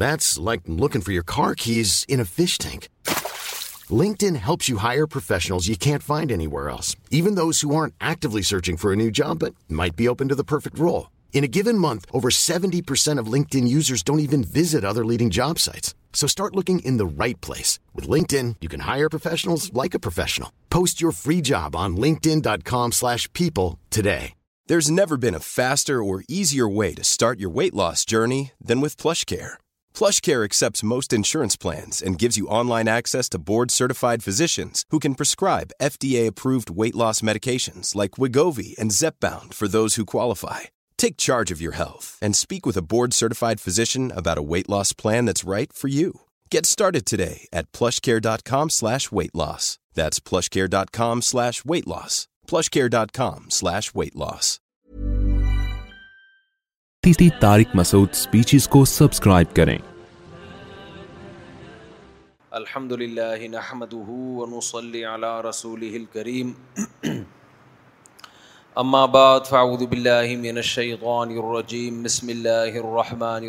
This like looking for your cork has in fish thing LinkedIn helps you hire professional you can't find ever's even those searching for a job P open run month over thirty percent intern visit leading job sites like you free job dot com people today are be a faster or easier way start you weight loss journey then with PlushCare PlushCare accepts most insurance plans and gives you online access to board-certified physicians who can prescribe FDA-approved weight loss medications like Wegovy and Zepbound for those who qualify. Take charge of your health and speak with a board-certified physician about a weight loss plan that's right for you. Get started today at PlushCare.com/weight loss. That's PlushCare.com/weight loss. PlushCare.com/weight loss. Masood speeches کو subscribe کریں الحمد للہ ونصلي على رسوله الكريم اما بعد فاعوذ من بسم اللہ رسول اماب فاغمر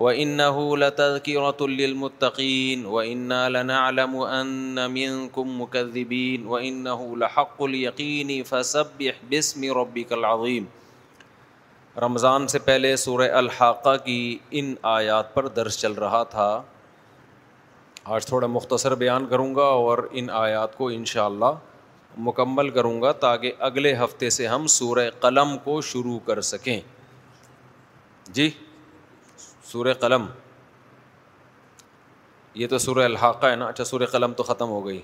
و انََََََََََََََََََََََََََََََََََََطلمطقینلامحق العظيم رمضان سے پہلے سورہ الحاقہ کی ان آیات پر درس چل رہا تھا آج تھوڑا مختصر بیان کروں گا اور ان آیات کو انشاءاللہ مکمل کروں گا تاکہ اگلے ہفتے سے ہم سورہ قلم کو شروع کر سکیں جی سور قلم یہ تو سورہ الحاقہ ہے نا اچھا سورہ قلم تو ختم ہو گئی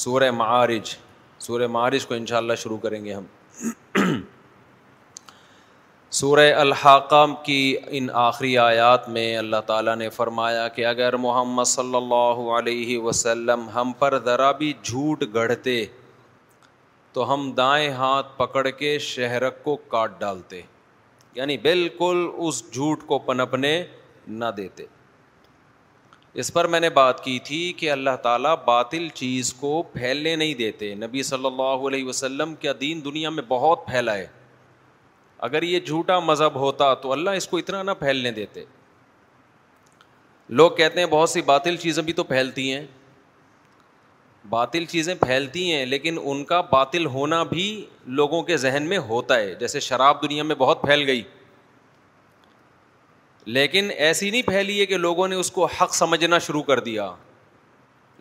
سورہ معارج سورہ معارج کو انشاءاللہ شروع کریں گے ہم سورہ الحاقہ کی ان آخری آیات میں اللہ تعالیٰ نے فرمایا کہ اگر محمد صلی اللہ علیہ وسلم ہم پر ذرا بھی جھوٹ گڑھتے تو ہم دائیں ہاتھ پکڑ کے شہرک کو کاٹ ڈالتے یعنی بالکل اس جھوٹ کو پنپنے نہ دیتے اس پر میں نے بات کی تھی کہ اللہ تعالیٰ باطل چیز کو پھیلنے نہیں دیتے نبی صلی اللہ علیہ وسلم کا دین دنیا میں بہت پھیلا ہے اگر یہ جھوٹا مذہب ہوتا تو اللہ اس کو اتنا نہ پھیلنے دیتے لوگ کہتے ہیں بہت سی باطل چیزیں بھی تو پھیلتی ہیں باطل چیزیں پھیلتی ہیں لیکن ان کا باطل ہونا بھی لوگوں کے ذہن میں ہوتا ہے جیسے شراب دنیا میں بہت پھیل گئی لیکن ایسی نہیں پھیلی ہے کہ لوگوں نے اس کو حق سمجھنا شروع کر دیا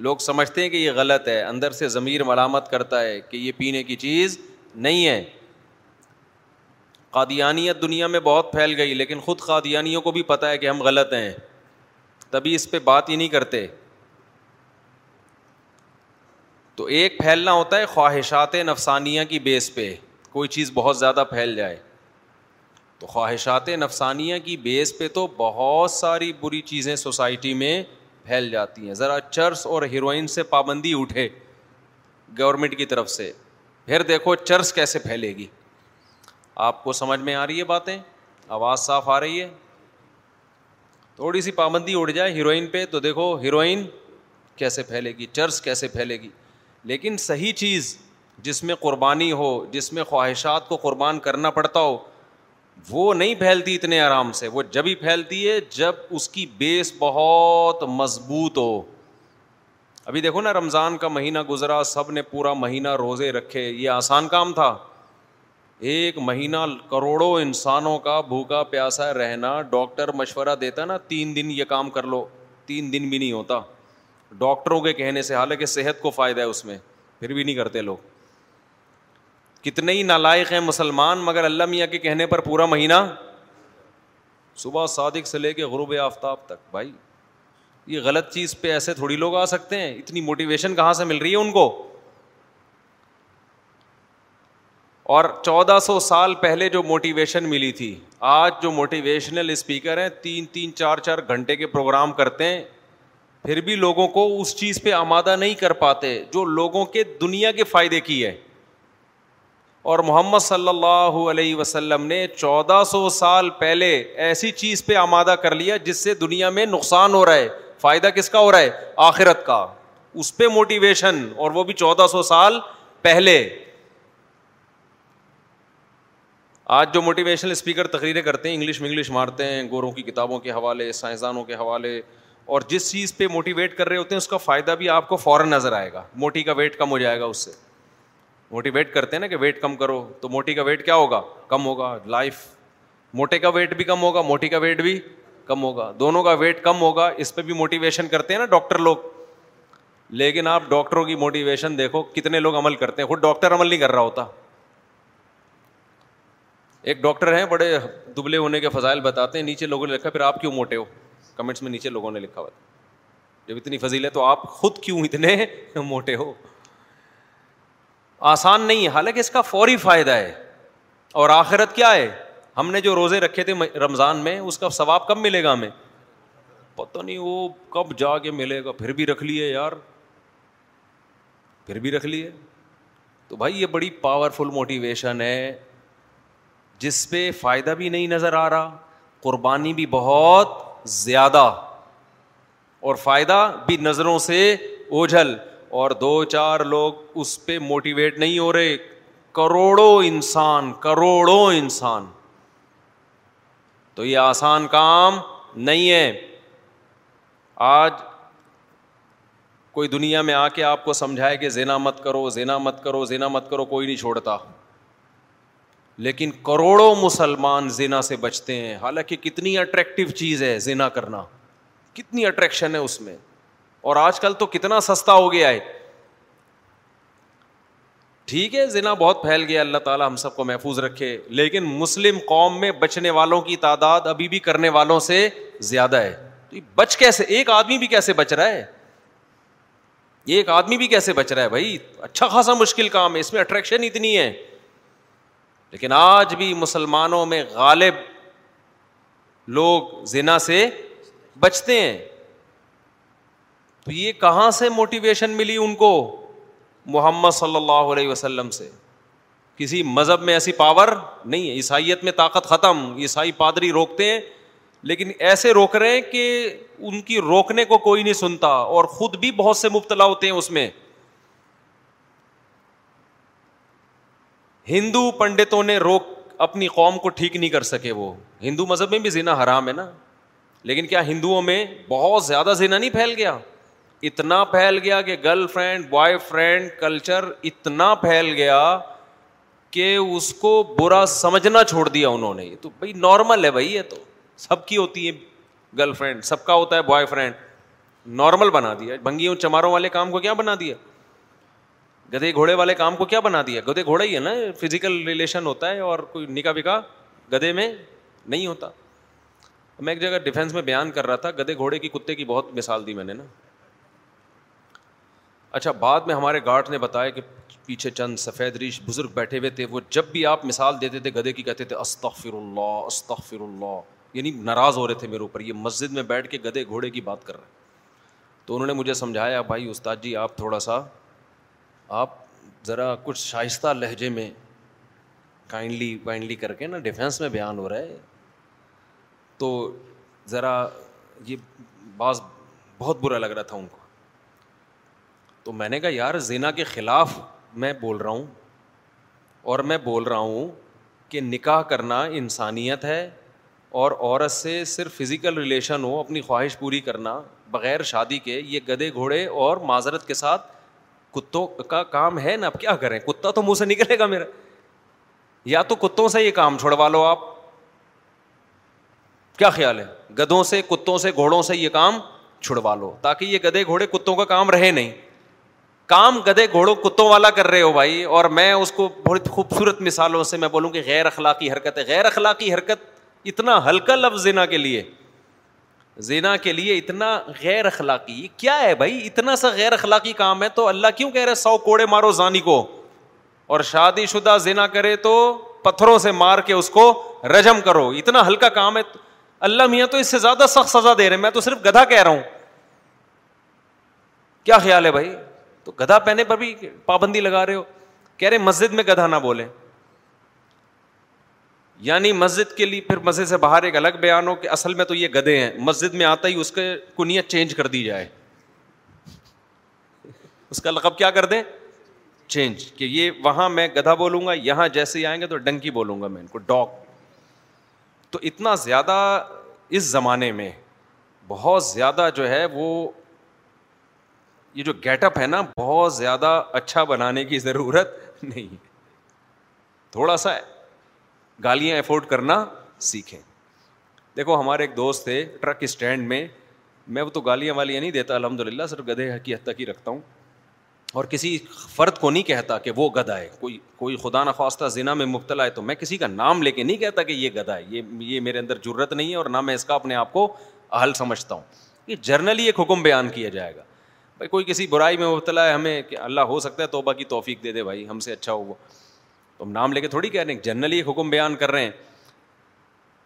لوگ سمجھتے ہیں کہ یہ غلط ہے اندر سے ضمیر ملامت کرتا ہے کہ یہ پینے کی چیز نہیں ہے قادیانیت دنیا میں بہت پھیل گئی لیکن خود قادیانیوں کو بھی پتہ ہے کہ ہم غلط ہیں تبھی اس پہ بات ہی نہیں کرتے تو ایک پھیلنا ہوتا ہے خواہشات نفسانیہ کی بیس پہ کوئی چیز بہت زیادہ پھیل جائے تو خواہشات نفسانیہ کی بیس پہ تو بہت ساری بری چیزیں سوسائٹی میں پھیل جاتی ہیں ذرا چرس اور ہیروئن سے پابندی اٹھے گورنمنٹ کی طرف سے پھر دیکھو چرس کیسے پھیلے گی آپ کو سمجھ میں آ رہی ہے باتیں آواز صاف آ رہی ہے تھوڑی سی پابندی اٹھ جائے ہیروئن پہ تو دیکھو ہیروئن کیسے پھیلے گی چرس کیسے پھیلے گی لیکن صحیح چیز جس میں قربانی ہو جس میں خواہشات کو قربان کرنا پڑتا ہو وہ نہیں پھیلتی اتنے آرام سے وہ جب ہی پھیلتی ہے جب اس کی بیس بہت مضبوط ہو ابھی دیکھو نا رمضان کا مہینہ گزرا سب نے پورا مہینہ روزے رکھے یہ آسان کام تھا ایک مہینہ کروڑوں انسانوں کا بھوکا پیاسا رہنا ڈاکٹر مشورہ دیتا نا تین دن یہ کام کر لو تین دن بھی نہیں ہوتا ڈاکٹروں کے کہنے سے حالانکہ صحت کو فائدہ ہے اس میں پھر بھی نہیں کرتے لوگ کتنے ہی نالائق ہیں مسلمان مگر اللہ میاں کے کہنے پر پورا مہینہ صبح صادق سے لے کے غروب آفتاب تک بھائی یہ غلط چیز پہ ایسے تھوڑی لوگ آ سکتے ہیں اتنی موٹیویشن کہاں سے مل رہی ہے ان کو اور چودہ سو سال پہلے جو موٹیویشن ملی تھی آج جو موٹیویشنل اسپیکر ہیں تین تین چار چار گھنٹے کے پروگرام کرتے ہیں پھر بھی لوگوں کو اس چیز پہ آمادہ نہیں کر پاتے جو لوگوں کے دنیا کے فائدے کی ہے اور محمد صلی اللہ علیہ وسلم نے چودہ سو سال پہلے ایسی چیز پہ آمادہ کر لیا جس سے دنیا میں نقصان ہو رہا ہے فائدہ کس کا ہو رہا ہے آخرت کا اس پہ موٹیویشن اور وہ بھی چودہ سو سال پہلے آج جو موٹیویشنل اسپیکر تقریریں کرتے ہیں انگلش میں انگلش مارتے ہیں گوروں کی کتابوں کے حوالے سائنسدانوں کے حوالے اور جس چیز پہ موٹیویٹ کر رہے ہوتے ہیں اس کا فائدہ بھی آپ کو فوراً نظر آئے گا موٹی کا ویٹ کم ہو جائے گا اس سے موٹیویٹ کرتے ہیں نا کہ ویٹ کم کرو تو موٹی کا ویٹ کیا ہوگا کم ہوگا لائف موٹے کا ویٹ بھی کم ہوگا موٹی کا ویٹ بھی کم ہوگا دونوں کا ویٹ کم ہوگا اس پہ بھی موٹیویشن کرتے ہیں نا ڈاکٹر لوگ لیکن آپ ڈاکٹروں کی موٹیویشن دیکھو کتنے لوگ عمل کرتے ہیں خود ڈاکٹر عمل نہیں کر رہا ہوتا ایک ڈاکٹر ہیں بڑے دبلے ہونے کے فضائل بتاتے ہیں نیچے لوگوں نے لکھا پھر آپ کیوں موٹے ہو کمنٹس میں نیچے لوگوں نے لکھا ہوا تھا جب اتنی فضیل ہے تو آپ خود کیوں اتنے موٹے ہو آسان نہیں ہے حالانکہ اس کا فوری فائدہ ہے اور آخرت کیا ہے ہم نے جو روزے رکھے تھے رمضان میں اس کا ثواب کب ملے گا ہمیں پتہ نہیں وہ کب جا کے ملے گا پھر بھی رکھ لیے یار پھر بھی رکھ لیے تو بھائی یہ بڑی پاورفل موٹیویشن ہے جس پہ فائدہ بھی نہیں نظر آ رہا قربانی بھی بہت زیادہ اور فائدہ بھی نظروں سے اوجھل اور دو چار لوگ اس پہ موٹیویٹ نہیں ہو رہے کروڑوں انسان کروڑوں انسان تو یہ آسان کام نہیں ہے آج کوئی دنیا میں آ کے آپ کو سمجھائے کہ زینا مت کرو زینا مت کرو زینا مت کرو کوئی نہیں چھوڑتا لیکن کروڑوں مسلمان زنا سے بچتے ہیں حالانکہ کتنی اٹریکٹیو چیز ہے زنا کرنا کتنی اٹریکشن ہے اس میں اور آج کل تو کتنا سستا ہو گیا ہے ٹھیک ہے زنا بہت پھیل گیا اللہ تعالیٰ ہم سب کو محفوظ رکھے لیکن مسلم قوم میں بچنے والوں کی تعداد ابھی بھی کرنے والوں سے زیادہ ہے تو یہ بچ کیسے ایک آدمی بھی کیسے بچ رہا ہے ایک آدمی بھی کیسے بچ رہا ہے بھائی اچھا خاصا مشکل کام ہے اس میں اٹریکشن اتنی ہے لیکن آج بھی مسلمانوں میں غالب لوگ زنا سے بچتے ہیں تو یہ کہاں سے موٹیویشن ملی ان کو محمد صلی اللہ علیہ وسلم سے کسی مذہب میں ایسی پاور نہیں ہے عیسائیت میں طاقت ختم عیسائی پادری روکتے ہیں لیکن ایسے روک رہے ہیں کہ ان کی روکنے کو کوئی نہیں سنتا اور خود بھی بہت سے مبتلا ہوتے ہیں اس میں ہندو پنڈتوں نے روک اپنی قوم کو ٹھیک نہیں کر سکے وہ ہندو مذہب میں بھی زینا حرام ہے نا لیکن کیا ہندوؤں میں بہت زیادہ زینا نہیں پھیل گیا اتنا پھیل گیا کہ girlfriend boyfriend culture اتنا پھیل گیا کہ اس کو برا سمجھنا چھوڑ دیا انہوں نے تو بھائی نارمل ہے بھائی یہ تو سب کی ہوتی ہے گرل فرینڈ سب کا ہوتا ہے بوائے فرینڈ نارمل بنا دیا بھنگیوں چماروں والے کام کو کیا بنا دیا گدھے گھوڑے والے کام کو کیا بنا دیا گدھے گھوڑا ہی ہے نا فزیکل ریلیشن ہوتا ہے اور کوئی نکاح بکا گدھے میں نہیں ہوتا میں ایک جگہ ڈیفینس میں بیان کر رہا تھا گدھے گھوڑے کی کتے کی بہت مثال دی میں نے نا اچھا بعد میں ہمارے گارڈ نے بتایا کہ پیچھے چند سفید ریش بزرگ بیٹھے ہوئے تھے وہ جب بھی آپ مثال دیتے تھے گدھے کی کہتے تھے استغفر اللہ استغفر اللہ یعنی ناراض ہو رہے تھے میرے اوپر یہ مسجد میں بیٹھ کے گدھے گھوڑے کی بات کر رہے تو انہوں نے مجھے سمجھایا بھائی استاد جی آپ تھوڑا سا آپ ذرا کچھ شائستہ لہجے میں کائنڈلی وائنڈلی کر کے نا ڈیفینس میں بیان ہو رہا ہے تو ذرا یہ بعض بہت برا لگ رہا تھا ان کو تو میں نے کہا یار زینا کے خلاف میں بول رہا ہوں اور میں بول رہا ہوں کہ نکاح کرنا انسانیت ہے اور عورت سے صرف فزیکل ریلیشن ہو اپنی خواہش پوری کرنا بغیر شادی کے یہ گدے گھوڑے اور معذرت کے ساتھ کتوں کا کام ہے نا اب کیا کریں کتا تو منہ سے نکلے گا میرا یا تو کتوں سے یہ کام چھڑوا لو آپ کیا خیال ہے گدوں سے کتوں سے گھوڑوں سے یہ کام چھڑوا لو تاکہ یہ گدے گھوڑے کتوں کا کام رہے نہیں کام گدے گھوڑوں کتوں والا کر رہے ہو بھائی اور میں اس کو بہت خوبصورت مثالوں سے میں بولوں کہ غیر اخلاقی حرکت ہے غیر اخلاقی حرکت اتنا ہلکا لفظ نہ کے لیے زینا کے لیے اتنا غیر اخلاقی کیا ہے بھائی اتنا سا غیر اخلاقی کام ہے تو اللہ کیوں کہہ رہے سو کوڑے مارو زانی کو اور شادی شدہ زینا کرے تو پتھروں سے مار کے اس کو رجم کرو اتنا ہلکا کام ہے اللہ میاں تو اس سے زیادہ سخت سزا دے رہے میں تو صرف گدھا کہہ رہا ہوں کیا خیال ہے بھائی تو گدھا پہنے پر بھی پابندی لگا رہے ہو کہہ رہے مسجد میں گدھا نہ بولے یعنی مسجد کے لیے پھر مسجد سے باہر ایک الگ بیان ہو کہ اصل میں تو یہ گدے ہیں مسجد میں آتا ہی اس کے کنیت چینج کر دی جائے اس کا لقب کیا کر دیں چینج کہ یہ وہاں میں گدھا بولوں گا یہاں جیسے ہی آئیں گے تو ڈنکی بولوں گا میں ان کو ڈاک تو اتنا زیادہ اس زمانے میں بہت زیادہ جو ہے وہ یہ جو گیٹ اپ ہے نا بہت زیادہ اچھا بنانے کی ضرورت نہیں ہے تھوڑا سا گالیاں افورڈ کرنا سیکھیں دیکھو ہمارے ایک دوست تھے ٹرک اسٹینڈ میں میں وہ تو گالیاں والیاں نہیں دیتا الحمد للہ صرف گدھے کی حد تک ہی رکھتا ہوں اور کسی فرد کو نہیں کہتا کہ وہ گدا ہے کوئی کوئی خدا نخواستہ ذنا میں مبتلا ہے تو میں کسی کا نام لے کے نہیں کہتا کہ یہ گدا ہے یہ یہ میرے اندر ضرورت نہیں ہے اور نہ میں اس کا اپنے آپ کو حل سمجھتا ہوں یہ جرنلی ایک حکم بیان کیا جائے گا بھائی کوئی کسی برائی میں مبتلا ہے ہمیں کہ اللہ ہو سکتا ہے توبہ کی توفیق دے دے بھائی ہم سے اچھا ہو وہ تو ہم نام لے کے تھوڑی کہہ رہے ہیں جنرلی ایک حکم بیان کر رہے ہیں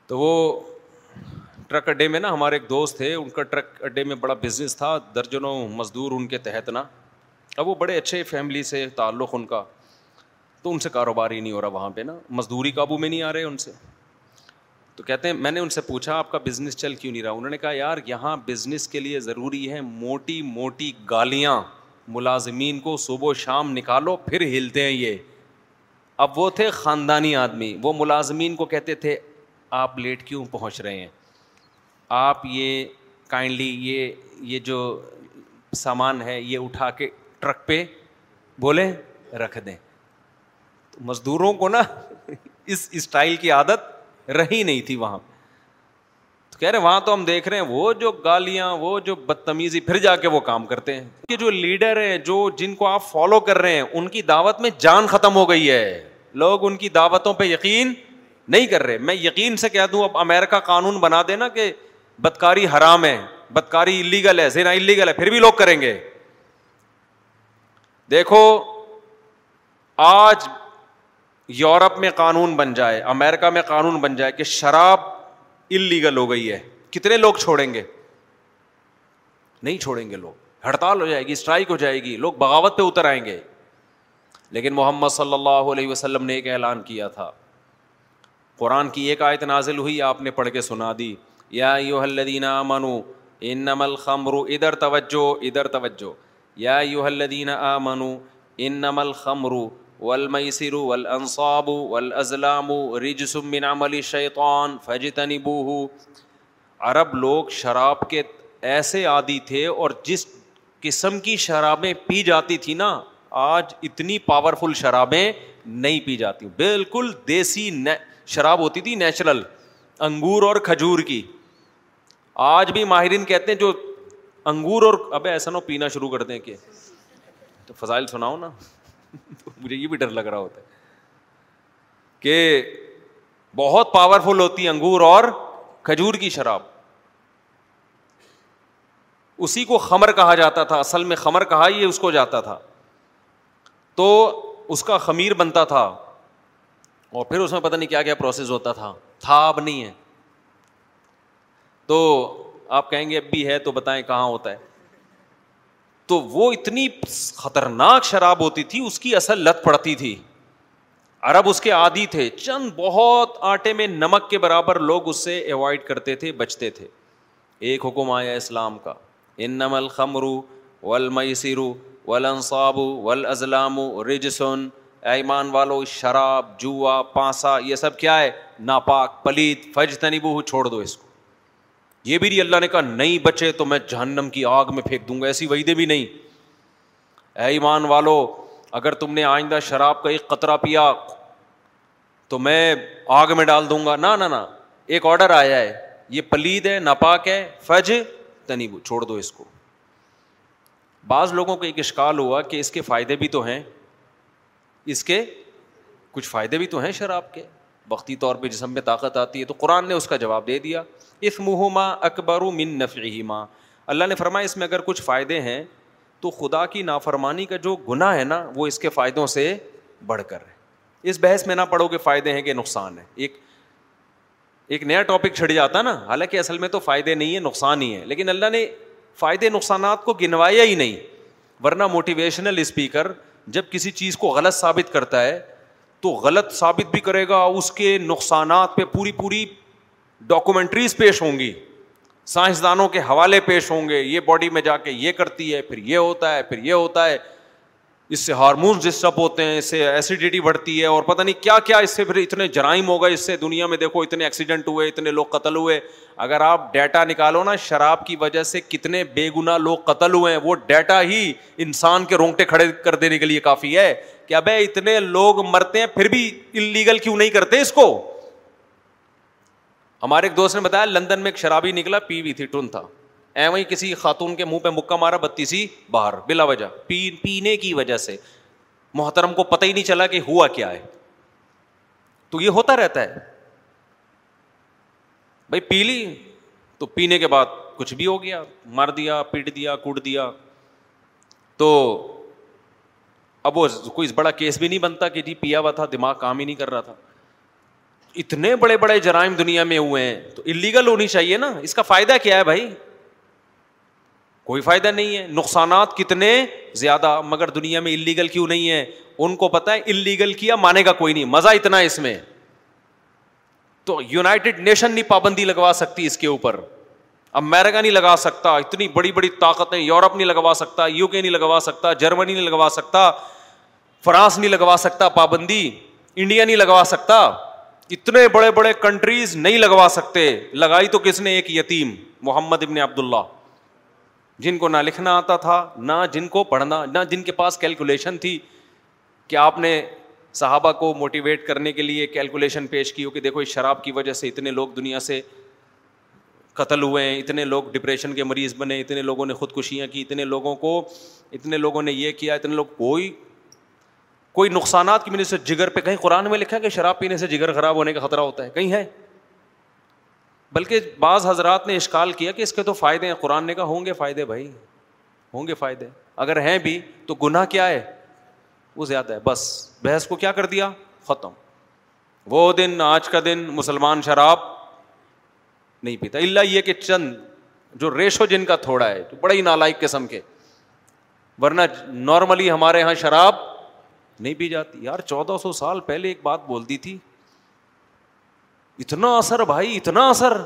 تو وہ ٹرک اڈے میں نا ہمارے ایک دوست تھے ان کا ٹرک اڈے میں بڑا بزنس تھا درجنوں مزدور ان کے تحت نا اب وہ بڑے اچھے فیملی سے تعلق ان کا تو ان سے کاروبار ہی نہیں ہو رہا وہاں پہ نا مزدوری قابو میں نہیں آ رہے ان سے تو کہتے ہیں میں نے ان سے پوچھا آپ کا بزنس چل کیوں نہیں رہا انہوں نے کہا یار یہاں بزنس کے لیے ضروری ہے موٹی موٹی گالیاں ملازمین کو صبح و شام نکالو پھر ہلتے ہیں یہ اب وہ تھے خاندانی آدمی وہ ملازمین کو کہتے تھے آپ لیٹ کیوں پہنچ رہے ہیں آپ یہ کائنڈلی یہ یہ جو سامان ہے یہ اٹھا کے ٹرک پہ بولیں رکھ دیں مزدوروں کو نا اس اسٹائل کی عادت رہی نہیں تھی وہاں تو کہہ رہے وہاں تو ہم دیکھ رہے ہیں وہ جو گالیاں وہ جو بدتمیزی پھر جا کے وہ کام کرتے ہیں کہ جو لیڈر ہیں جو جن کو آپ فالو کر رہے ہیں ان کی دعوت میں جان ختم ہو گئی ہے لوگ ان کی دعوتوں پہ یقین نہیں کر رہے میں یقین سے کہہ دوں اب امیرکا قانون بنا دینا کہ بدکاری حرام ہے بدکاری الیگل ہے زینا الیگل ہے پھر بھی لوگ کریں گے دیکھو آج یورپ میں قانون بن جائے امیرکا میں قانون بن جائے کہ شراب الیگل ہو گئی ہے کتنے لوگ چھوڑیں گے نہیں چھوڑیں گے لوگ ہڑتال ہو جائے گی اسٹرائک ہو جائے گی لوگ بغاوت پہ اتر آئیں گے لیکن محمد صلی اللہ علیہ وسلم نے ایک اعلان کیا تھا قرآن کی ایک آیت نازل ہوئی آپ نے پڑھ کے سنا دی یا یو الدینہ منو ان الخمر ادھر توجہ ادھر توجہ یا یوحدینہ آ منو ان نم الخمر ول والانصاب ول رجس من عمل علی شیطون فج لوگ شراب کے ایسے عادی تھے اور جس قسم کی شرابیں پی جاتی تھی نا آج اتنی پاورفل شرابیں نہیں پی جاتی بالکل دیسی شراب ہوتی تھی نیچرل انگور اور کھجور کی آج بھی ماہرین کہتے ہیں جو انگور اور اب ایسا نہ پینا شروع کر دیں کہ تو فضائل سناؤ نا مجھے یہ بھی ڈر لگ رہا ہوتا ہے کہ بہت پاورفل ہوتی انگور اور کھجور کی شراب اسی کو خمر کہا جاتا تھا اصل میں خمر کہا یہ اس کو جاتا تھا تو اس کا خمیر بنتا تھا اور پھر اس میں پتہ نہیں کیا کیا پروسیس ہوتا تھا تھا اب نہیں ہے تو آپ کہیں گے اب بھی ہے تو بتائیں کہاں ہوتا ہے تو وہ اتنی خطرناک شراب ہوتی تھی اس کی اصل لت پڑتی تھی عرب اس کے آدھی تھے چند بہت آٹے میں نمک کے برابر لوگ اس سے اوائڈ کرتے تھے بچتے تھے ایک حکم آیا اسلام کا انم الخمرو رو الم ولنصاب ولازلام رجسن ایمان والو شراب جوا پانسا یہ سب کیا ہے ناپاک پلیت فج تنیبو چھوڑ دو اس کو یہ بھی نہیں اللہ نے کہا نہیں بچے تو میں جہنم کی آگ میں پھینک دوں گا ایسی وعیدے بھی نہیں اے ایمان والو اگر تم نے آئندہ شراب کا ایک قطرہ پیا تو میں آگ میں ڈال دوں گا نہ ایک آڈر آیا ہے یہ پلید ہے ناپاک ہے فج تنیبو چھوڑ دو اس کو بعض لوگوں کو ایک اشکال ہوا کہ اس کے فائدے بھی تو ہیں اس کے کچھ فائدے بھی تو ہیں شراب کے وقتی طور پہ جسم میں طاقت آتی ہے تو قرآن نے اس کا جواب دے دیا اس مہما اکبر من نفی ماں اللہ نے فرمایا اس میں اگر کچھ فائدے ہیں تو خدا کی نافرمانی کا جو گناہ ہے نا وہ اس کے فائدوں سے بڑھ کر ہے اس بحث میں نہ پڑھو کہ فائدے ہیں کہ نقصان ہے ایک ایک نیا ٹاپک چھڑ جاتا نا حالانکہ اصل میں تو فائدے نہیں ہیں نقصان ہی ہیں لیکن اللہ نے فائدے نقصانات کو گنوایا ہی نہیں ورنہ موٹیویشنل اسپیکر جب کسی چیز کو غلط ثابت کرتا ہے تو غلط ثابت بھی کرے گا اس کے نقصانات پہ پوری پوری ڈاکومنٹریز پیش ہوں گی سائنسدانوں کے حوالے پیش ہوں گے یہ باڈی میں جا کے یہ کرتی ہے پھر یہ ہوتا ہے پھر یہ ہوتا ہے اس سے ہارمونس ڈسٹرب ہوتے ہیں اس سے ایسیڈیٹی بڑھتی ہے اور پتہ نہیں کیا کیا اس سے پھر اتنے جرائم ہو گئے اس سے دنیا میں دیکھو اتنے ایکسیڈنٹ ہوئے اتنے لوگ قتل ہوئے اگر آپ ڈیٹا نکالو نا شراب کی وجہ سے کتنے بے گنا لوگ قتل ہوئے ہیں وہ ڈیٹا ہی انسان کے رونگٹے کھڑے کر دینے کے لیے کافی ہے کہ ابے اتنے لوگ مرتے ہیں پھر بھی انلیگل کیوں نہیں کرتے اس کو ہمارے ایک دوست نے بتایا لندن میں ایک شرابی نکلا پی وی تھی ٹن تھا ہی کسی خاتون کے منہ پہ مکہ مارا بتی سی باہر بلا وجہ پینے کی وجہ سے محترم کو پتہ ہی نہیں چلا کہ ہوا کیا ہے تو یہ ہوتا رہتا ہے بھائی پی لی تو پینے کے بعد کچھ بھی ہو گیا مار دیا پیٹ دیا کوٹ دیا تو اب وہ کوئی بڑا کیس بھی نہیں بنتا کہ جی پیا ہوا تھا دماغ کام ہی نہیں کر رہا تھا اتنے بڑے بڑے جرائم دنیا میں ہوئے ہیں تو انلیگل ہونی چاہیے نا اس کا فائدہ کیا ہے بھائی کوئی فائدہ نہیں ہے نقصانات کتنے زیادہ مگر دنیا میں انلیگل کیوں نہیں ہے ان کو پتا ہے انلیگل کیا مانے گا کوئی نہیں مزہ اتنا ہے اس میں تو یونائٹڈ نیشن نہیں پابندی لگوا سکتی اس کے اوپر امیرکا نہیں لگا سکتا اتنی بڑی بڑی طاقتیں یورپ نہیں لگوا سکتا یو کے نہیں لگوا سکتا جرمنی نہیں لگوا سکتا فرانس نہیں لگوا سکتا پابندی انڈیا نہیں لگوا سکتا اتنے بڑے بڑے کنٹریز نہیں لگوا سکتے لگائی تو کس نے ایک یتیم محمد ابن عبداللہ جن کو نہ لکھنا آتا تھا نہ جن کو پڑھنا نہ جن کے پاس کیلکولیشن تھی کہ آپ نے صحابہ کو موٹیویٹ کرنے کے لیے کیلکولیشن پیش کی ہو کہ دیکھو اس شراب کی وجہ سے اتنے لوگ دنیا سے قتل ہوئے ہیں اتنے لوگ ڈپریشن کے مریض بنے اتنے لوگوں نے خودکشیاں کی اتنے لوگوں کو اتنے لوگوں نے یہ کیا اتنے لوگ کوئی کوئی نقصانات کی وجہ سے جگر پہ کہیں قرآن میں لکھا کہ شراب پینے سے جگر خراب ہونے کا خطرہ ہوتا ہے کہیں ہے بلکہ بعض حضرات نے اشکال کیا کہ اس کے تو فائدے ہیں قرآن نے کہا ہوں گے فائدے بھائی ہوں گے فائدے اگر ہیں بھی تو گناہ کیا ہے وہ زیادہ ہے بس بحث کو کیا کر دیا ختم وہ دن آج کا دن مسلمان شراب نہیں پیتا اللہ یہ کہ چند جو ریشو جن کا تھوڑا ہے جو بڑے ہی نالائق قسم کے ورنہ نارملی ہمارے یہاں شراب نہیں پی جاتی یار چودہ سو سال پہلے ایک بات بول دی تھی اتنا اثر بھائی اتنا اثر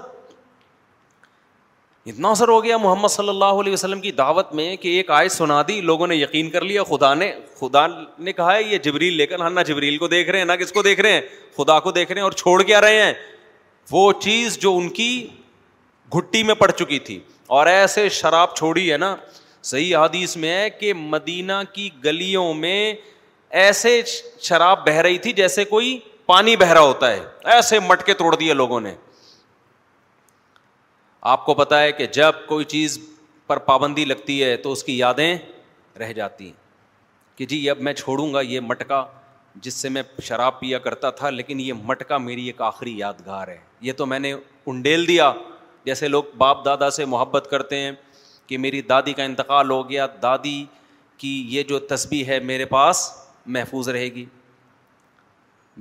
اتنا اثر ہو گیا محمد صلی اللہ علیہ وسلم کی دعوت میں کہ ایک آئے سنا دی لوگوں نے یقین کر لیا خدا نے خدا نے کہا ہے یہ جبریل لے کر نہ جبریل کو دیکھ رہے ہیں نہ کس کو دیکھ رہے ہیں خدا کو دیکھ رہے ہیں اور چھوڑ کے آ رہے ہیں وہ چیز جو ان کی گھٹی میں پڑ چکی تھی اور ایسے شراب چھوڑی ہے نا صحیح حدیث میں ہے کہ مدینہ کی گلیوں میں ایسے شراب بہہ رہی تھی جیسے کوئی پانی بہ رہا ہوتا ہے ایسے مٹکے توڑ دیے لوگوں نے آپ کو پتا ہے کہ جب کوئی چیز پر پابندی لگتی ہے تو اس کی یادیں رہ جاتی ہیں کہ جی اب میں چھوڑوں گا یہ مٹکا جس سے میں شراب پیا کرتا تھا لیکن یہ مٹکا میری ایک آخری یادگار ہے یہ تو میں نے انڈیل دیا جیسے لوگ باپ دادا سے محبت کرتے ہیں کہ میری دادی کا انتقال ہو گیا دادی کی یہ جو تسبیح ہے میرے پاس محفوظ رہے گی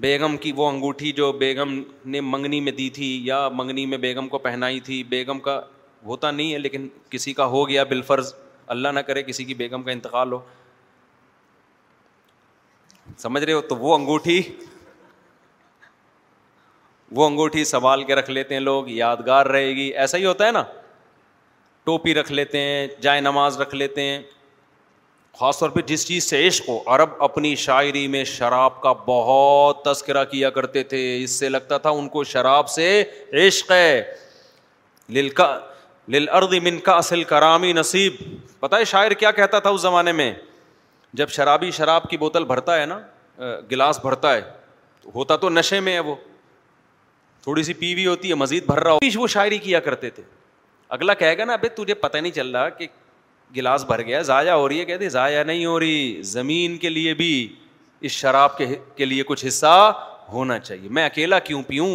بیگم کی وہ انگوٹھی جو بیگم نے منگنی میں دی تھی یا منگنی میں بیگم کو پہنائی تھی بیگم کا ہوتا نہیں ہے لیکن کسی کا ہو گیا بالفرض اللہ نہ کرے کسی کی بیگم کا انتقال ہو سمجھ رہے ہو تو وہ انگوٹھی وہ انگوٹھی سنبھال کے رکھ لیتے ہیں لوگ یادگار رہے گی ایسا ہی ہوتا ہے نا ٹوپی رکھ لیتے ہیں جائے نماز رکھ لیتے ہیں خاص طور پہ جس چیز سے عشق ہو عرب اپنی شاعری میں شراب کا بہت تذکرہ کیا کرتے تھے اس سے لگتا تھا ان کو شراب سے عشق ہے من کا اصل کرامی نصیب پتا ہے شاعر کیا کہتا تھا اس زمانے میں جب شرابی شراب کی بوتل بھرتا ہے نا گلاس بھرتا ہے ہوتا تو نشے میں ہے وہ تھوڑی سی پیوی ہوتی ہے مزید بھر رہا ہو وہ شاعری کیا کرتے تھے اگلا کہے گا نا ابھی تجھے پتہ نہیں چل رہا کہ گلاس بھر گیا ضائع ہو رہی ہے کہتے ضائع نہیں ہو رہی زمین کے لیے بھی اس شراب کے کے لیے کچھ حصہ ہونا چاہیے میں اکیلا کیوں پیوں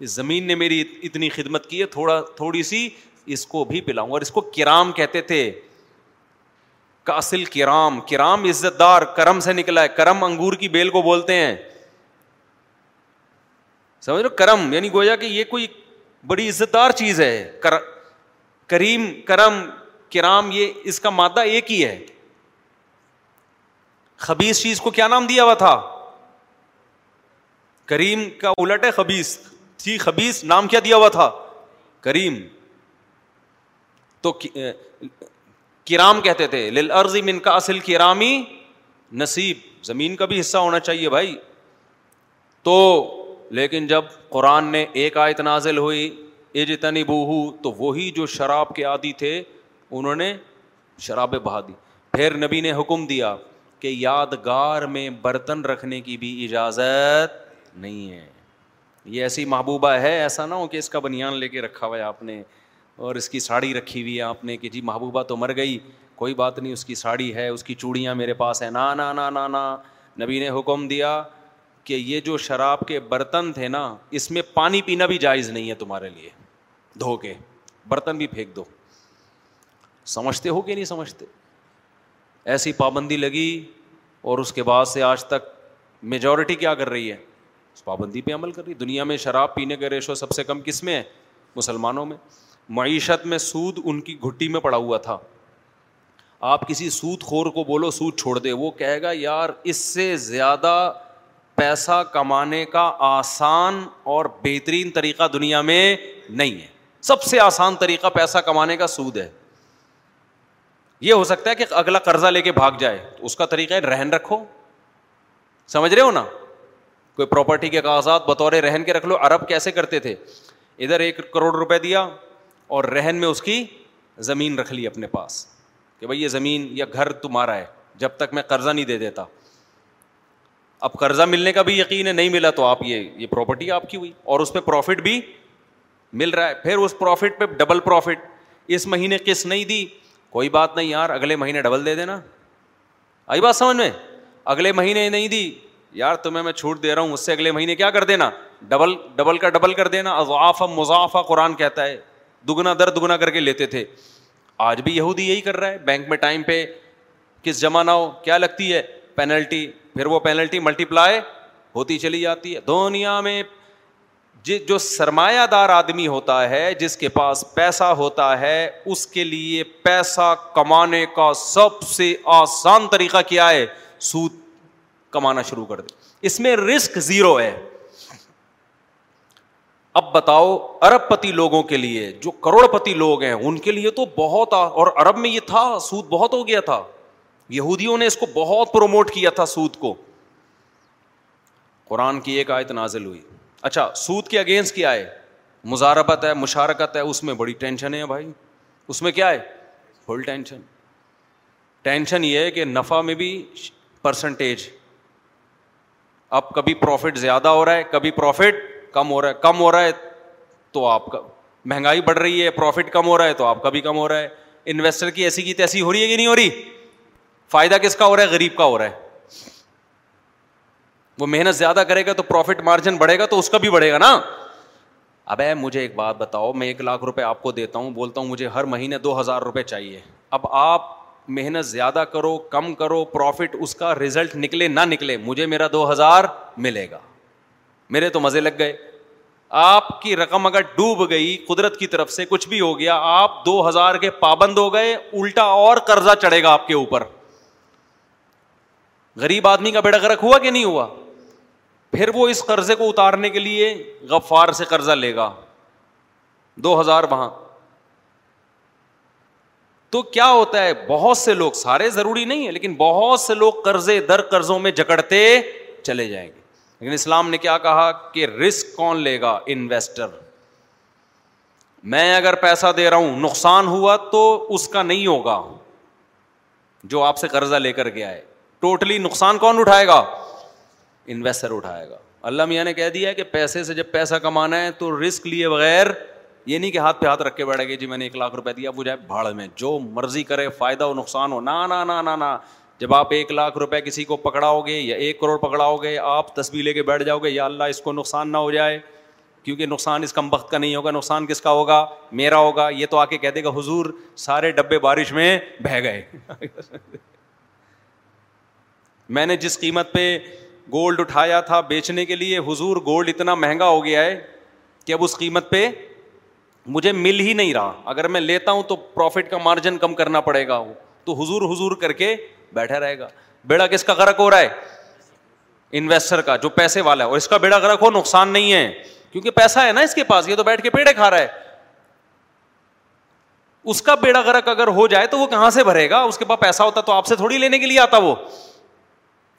اس زمین نے میری اتنی خدمت کی ہے تھوڑا تھوڑی سی اس کو بھی پلاؤں اور اس کو کرام کہتے تھے کاسل کرام کرام عزت دار کرم سے نکلا ہے کرم انگور کی بیل کو بولتے ہیں سمجھ لو کرم یعنی گویا کہ یہ کوئی بڑی عزت دار چیز ہے کریم کرم کرام یہ اس کا مادہ ایک ہی ہے خبیص چیز کو کیا نام دیا ہوا تھا کریم کا الٹ ہے خبیص نام کیا دیا ہوا تھا کریم تو کرام کہتے تھے لل ارضی من کا اصل کرامی نصیب زمین کا بھی حصہ ہونا چاہیے بھائی تو لیکن جب قرآن نے ایک آیت نازل ہوئی اجتنی بوہو تو وہی جو شراب کے عادی تھے انہوں نے شرابیں بہا دی پھر نبی نے حکم دیا کہ یادگار میں برتن رکھنے کی بھی اجازت نہیں ہے یہ ایسی محبوبہ ہے ایسا نہ ہو کہ اس کا بنیان لے کے رکھا ہوا ہے آپ نے اور اس کی ساڑی رکھی ہوئی ہے آپ نے کہ جی محبوبہ تو مر گئی کوئی بات نہیں اس کی ساڑی ہے اس کی چوڑیاں میرے پاس ہیں نا نا نا نا نبی نے حکم دیا کہ یہ جو شراب کے برتن تھے نا اس میں پانی پینا بھی جائز نہیں ہے تمہارے لیے دھو کے برتن بھی پھینک دو سمجھتے ہو کہ نہیں سمجھتے ایسی پابندی لگی اور اس کے بعد سے آج تک میجورٹی کیا کر رہی ہے اس پابندی پہ عمل کر رہی ہے دنیا میں شراب پینے کا ریشو سب سے کم کس میں ہے مسلمانوں میں معیشت میں سود ان کی گھٹی میں پڑا ہوا تھا آپ کسی سود خور کو بولو سود چھوڑ دے وہ کہے گا یار اس سے زیادہ پیسہ کمانے کا آسان اور بہترین طریقہ دنیا میں نہیں ہے سب سے آسان طریقہ پیسہ کمانے کا سود ہے یہ ہو سکتا ہے کہ اگلا قرضہ لے کے بھاگ جائے تو اس کا طریقہ ہے رہن رکھو سمجھ رہے ہو نا کوئی پراپرٹی کے کاغذات بطور رہن کے رکھ لو عرب کیسے کرتے تھے ادھر ایک کروڑ روپے دیا اور رہن میں اس کی زمین رکھ لی اپنے پاس کہ بھائی یہ زمین یا گھر تمہارا ہے جب تک میں قرضہ نہیں دے دیتا اب قرضہ ملنے کا بھی یقین ہے نہیں ملا تو آپ یہ یہ پراپرٹی آپ کی ہوئی اور اس پہ پروفٹ بھی مل رہا ہے پھر اس پروفٹ پہ ڈبل پروفٹ اس مہینے قسط نہیں دی کوئی بات نہیں یار اگلے مہینے ڈبل دے دینا آئی بات سمجھ میں اگلے مہینے نہیں دی یار تمہیں میں چھوٹ دے رہا ہوں اس سے اگلے مہینے کیا کر دینا ڈبل ڈبل کا ڈبل کر دینا اضافہ مضافہ قرآن کہتا ہے دگنا در دگنا کر کے لیتے تھے آج بھی یہودی یہی کر رہا ہے بینک میں ٹائم پہ کس جمع نہ ہو کیا لگتی ہے پینلٹی پھر وہ پینلٹی ملٹی پلائی ہوتی چلی جاتی ہے دنیا میں جی، جو سرمایہ دار آدمی ہوتا ہے جس کے پاس پیسہ ہوتا ہے اس کے لیے پیسہ کمانے کا سب سے آسان طریقہ کیا ہے سود کمانا شروع کر دے اس میں رسک زیرو ہے اب بتاؤ ارب پتی لوگوں کے لیے جو کروڑ پتی لوگ ہیں ان کے لیے تو بہت اور ارب میں یہ تھا سود بہت ہو گیا تھا یہودیوں نے اس کو بہت پروموٹ کیا تھا سود کو قرآن کی ایک آیت نازل ہوئی اچھا سود کے اگینسٹ کیا ہے مزاربت ہے مشارکت ہے اس میں بڑی ٹینشن ہے بھائی اس میں کیا ہے فل ٹینشن ٹینشن یہ ہے کہ نفع میں بھی پرسنٹیج اب کبھی پروفٹ زیادہ ہو رہا ہے کبھی پروفٹ کم ہو رہا ہے کم ہو رہا ہے تو آپ کا مہنگائی بڑھ رہی ہے پروفٹ کم ہو رہا ہے تو آپ کا بھی کم ہو رہا ہے انویسٹر کی ایسی کی تیسی ہو رہی ہے کہ نہیں ہو رہی فائدہ کس کا ہو رہا ہے غریب کا ہو رہا ہے وہ محنت زیادہ کرے گا تو پروفٹ مارجن بڑھے گا تو اس کا بھی بڑھے گا نا اب اے مجھے ایک بات بتاؤ میں ایک لاکھ روپے آپ کو دیتا ہوں بولتا ہوں مجھے ہر مہینے دو ہزار روپے چاہیے اب آپ محنت زیادہ کرو کم کرو پروفٹ اس کا ریزلٹ نکلے نہ نکلے مجھے میرا دو ہزار ملے گا میرے تو مزے لگ گئے آپ کی رقم اگر ڈوب گئی قدرت کی طرف سے کچھ بھی ہو گیا آپ دو ہزار کے پابند ہو گئے الٹا اور قرضہ چڑھے گا آپ کے اوپر غریب آدمی کا بیڑا گرک ہوا کہ نہیں ہوا پھر وہ اس قرضے کو اتارنے کے لیے غفار سے قرضہ لے گا دو ہزار وہاں تو کیا ہوتا ہے بہت سے لوگ سارے ضروری نہیں ہے لیکن بہت سے لوگ قرضے در قرضوں میں جکڑتے چلے جائیں گے لیکن اسلام نے کیا کہا کہ رسک کون لے گا انویسٹر میں اگر پیسہ دے رہا ہوں نقصان ہوا تو اس کا نہیں ہوگا جو آپ سے قرضہ لے کر گیا ہے ٹوٹلی totally نقصان کون اٹھائے گا انویسٹر اٹھائے گا اللہ میاں نے کہہ دیا کہ پیسے سے جب پیسہ کمانا ہے تو رسک لیے بغیر یہ نہیں کہ ہاتھ پہ ہاتھ رکھ کے بیٹھے جی میں نے ایک لاکھ روپے دیا وہ جائے بھاڑ میں جو مرضی کرے فائدہ ہو ہو نقصان جب آپ ایک لاکھ روپے کسی کو پکڑاؤ گے یا ایک کروڑ پکڑاؤ گے آپ تصویر لے کے بیٹھ جاؤ گے یا اللہ اس کو نقصان نہ ہو جائے کیونکہ نقصان اس کم وقت کا نہیں ہوگا نقصان کس کا ہوگا میرا ہوگا یہ تو آ کے کہہ دے گا حضور سارے ڈبے بارش میں بہہ گئے میں نے جس قیمت پہ گولڈ اٹھایا تھا بیچنے کے لیے حضور گولڈ اتنا مہنگا ہو گیا ہے کہ اب اس قیمت پہ مجھے مل ہی نہیں رہا اگر میں لیتا ہوں تو پروفٹ کا مارجن کم کرنا پڑے گا تو حضور حضور کر کے بیٹھا رہے گا بیڑا کس کا غرق ہو رہا ہے انویسٹر کا جو پیسے والا ہے اور اس کا بیڑا غرق ہو نقصان نہیں ہے کیونکہ پیسہ ہے نا اس کے پاس یہ تو بیٹھ کے پیڑے کھا رہا ہے اس کا بیڑا غرق اگر ہو جائے تو وہ کہاں سے بھرے گا اس کے پاس پیسہ ہوتا تو آپ سے تھوڑی لینے کے لیے آتا وہ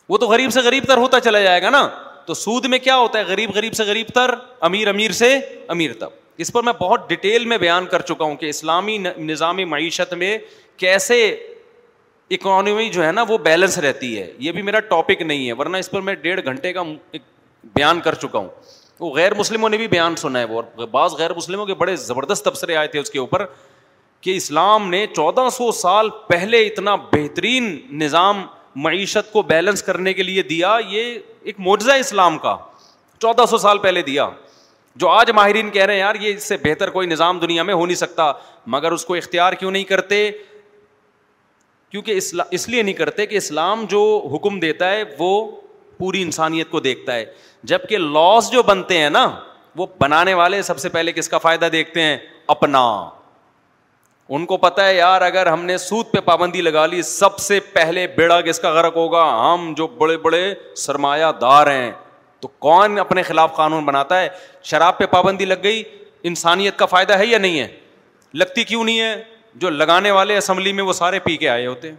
وہ تو غریب سے غریب تر ہوتا چلا جائے گا نا تو سود میں کیا ہوتا ہے غریب غریب سے غریب تر امیر امیر سے امیر تک اس پر میں بہت ڈیٹیل میں بیان کر چکا ہوں کہ اسلامی نظامی معیشت میں کیسے اکانومی جو ہے نا وہ بیلنس رہتی ہے یہ بھی میرا ٹاپک نہیں ہے ورنہ اس پر میں ڈیڑھ گھنٹے کا بیان کر چکا ہوں وہ غیر مسلموں نے بھی بیان سنا ہے وہ بعض غیر مسلموں کے بڑے زبردست تبصرے آئے تھے اس کے اوپر کہ اسلام نے چودہ سو سال پہلے اتنا بہترین نظام معیشت کو بیلنس کرنے کے لیے دیا یہ ایک معجزہ اسلام کا چودہ سو سال پہلے دیا جو آج ماہرین کہہ رہے ہیں یار یہ اس سے بہتر کوئی نظام دنیا میں ہو نہیں سکتا مگر اس کو اختیار کیوں نہیں کرتے کیونکہ اس لیے نہیں کرتے کہ اسلام جو حکم دیتا ہے وہ پوری انسانیت کو دیکھتا ہے جب کہ لاس جو بنتے ہیں نا وہ بنانے والے سب سے پہلے کس کا فائدہ دیکھتے ہیں اپنا ان کو پتا ہے یار اگر ہم نے سود پہ پابندی لگا لی سب سے پہلے بیڑا کس کا غرق ہوگا ہم جو بڑے بڑے سرمایہ دار ہیں تو کون اپنے خلاف قانون بناتا ہے شراب پہ پابندی لگ گئی انسانیت کا فائدہ ہے یا نہیں ہے لگتی کیوں نہیں ہے جو لگانے والے اسمبلی میں وہ سارے پی کے آئے ہوتے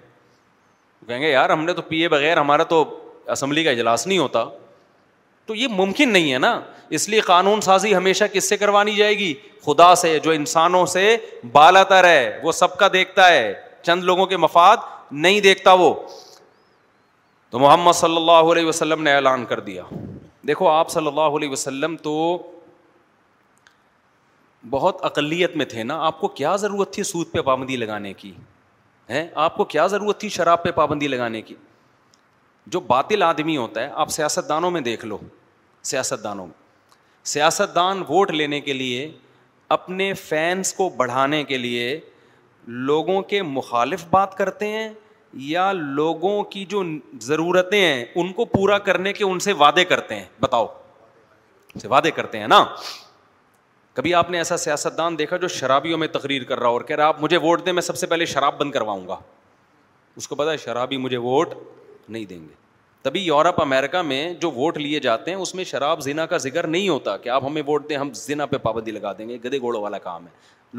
کہیں گے یار ہم نے تو پیے بغیر ہمارا تو اسمبلی کا اجلاس نہیں ہوتا تو یہ ممکن نہیں ہے نا اس لیے قانون سازی ہمیشہ کس سے کروانی جائے گی خدا سے جو انسانوں سے بالا تر ہے وہ سب کا دیکھتا ہے چند لوگوں کے مفاد نہیں دیکھتا وہ تو محمد صلی اللہ علیہ وسلم نے اعلان کر دیا دیکھو آپ صلی اللہ علیہ وسلم تو بہت اقلیت میں تھے نا آپ کو کیا ضرورت تھی سود پہ پابندی لگانے کی ہے آپ کو کیا ضرورت تھی شراب پہ پابندی لگانے کی جو باطل آدمی ہوتا ہے آپ سیاست دانوں میں دیکھ لو سیاست دانوں میں سیاست دان ووٹ لینے کے لیے اپنے فینس کو بڑھانے کے لیے لوگوں کے مخالف بات کرتے ہیں یا لوگوں کی جو ضرورتیں ہیں ان کو پورا کرنے کے ان سے وعدے کرتے ہیں بتاؤ وعدے کرتے ہیں نا کبھی آپ نے ایسا سیاست دان دیکھا جو شرابیوں میں تقریر کر رہا اور کہہ رہا آپ مجھے ووٹ دیں میں سب سے پہلے شراب بند کرواؤں گا اس کو پتا ہے شرابی مجھے ووٹ نہیں دیں گے تبھی یورپ امیرکا میں جو ووٹ لیے جاتے ہیں اس میں شراب زینا کا ذکر نہیں ہوتا کہ آپ ہمیں ووٹ دیں ہم پہ پابندی لگا دیں گے گدے گوڑوں والا کام ہے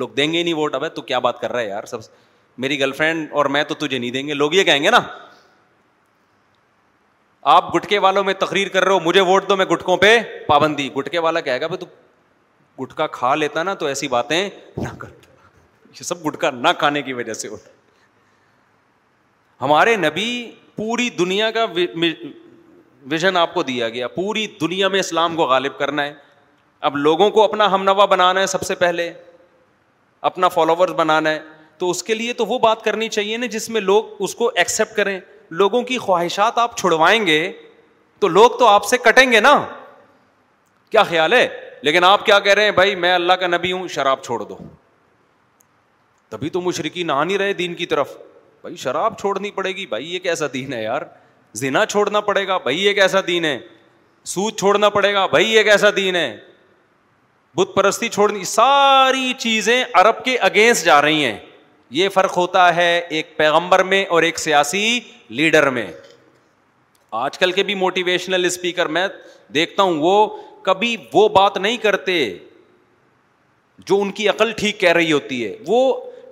لوگ دیں گے نہیں ووٹ اب تو کیا بات کر رہا ہے یار سب میری گرل فرینڈ اور میں تو تجھے نہیں دیں گے لوگ یہ کہیں گے نا آپ گٹکے والوں میں تقریر کر رہے ہو مجھے ووٹ دو میں گٹکوں پہ پابندی گٹکے والا کہے گا تو گٹکا کھا لیتا نا تو ایسی باتیں نہ کرتا یہ سب گٹکا نہ کھانے کی وجہ سے ہوتا ہمارے نبی پوری دنیا کا ویژن آپ کو دیا گیا پوری دنیا میں اسلام کو غالب کرنا ہے اب لوگوں کو اپنا ہم نوا بنانا ہے سب سے پہلے اپنا فالوور بنانا ہے تو اس کے لیے تو وہ بات کرنی چاہیے نا جس میں لوگ اس کو ایکسیپٹ کریں لوگوں کی خواہشات آپ چھڑوائیں گے تو لوگ تو آپ سے کٹیں گے نا کیا خیال ہے لیکن آپ کیا کہہ رہے ہیں بھائی میں اللہ کا نبی ہوں شراب چھوڑ دو تبھی تو مشرقین آ نہیں رہے دین کی طرف بھائی شراب چھوڑنی پڑے گی بھائی یہ کیسا دین ہے یار زنا چھوڑنا پڑے گا بھائی یہ کیسا دین ہے سود چھوڑنا پڑے گا بھائی یہ کیسا دین ہے بت پرستی چھوڑنی ساری چیزیں عرب کے اگینسٹ جا رہی ہیں یہ فرق ہوتا ہے ایک پیغمبر میں اور ایک سیاسی لیڈر میں آج کل کے بھی موٹیویشنل اسپیکر میں دیکھتا ہوں وہ کبھی وہ بات نہیں کرتے جو ان کی عقل ٹھیک کہہ رہی ہوتی ہے وہ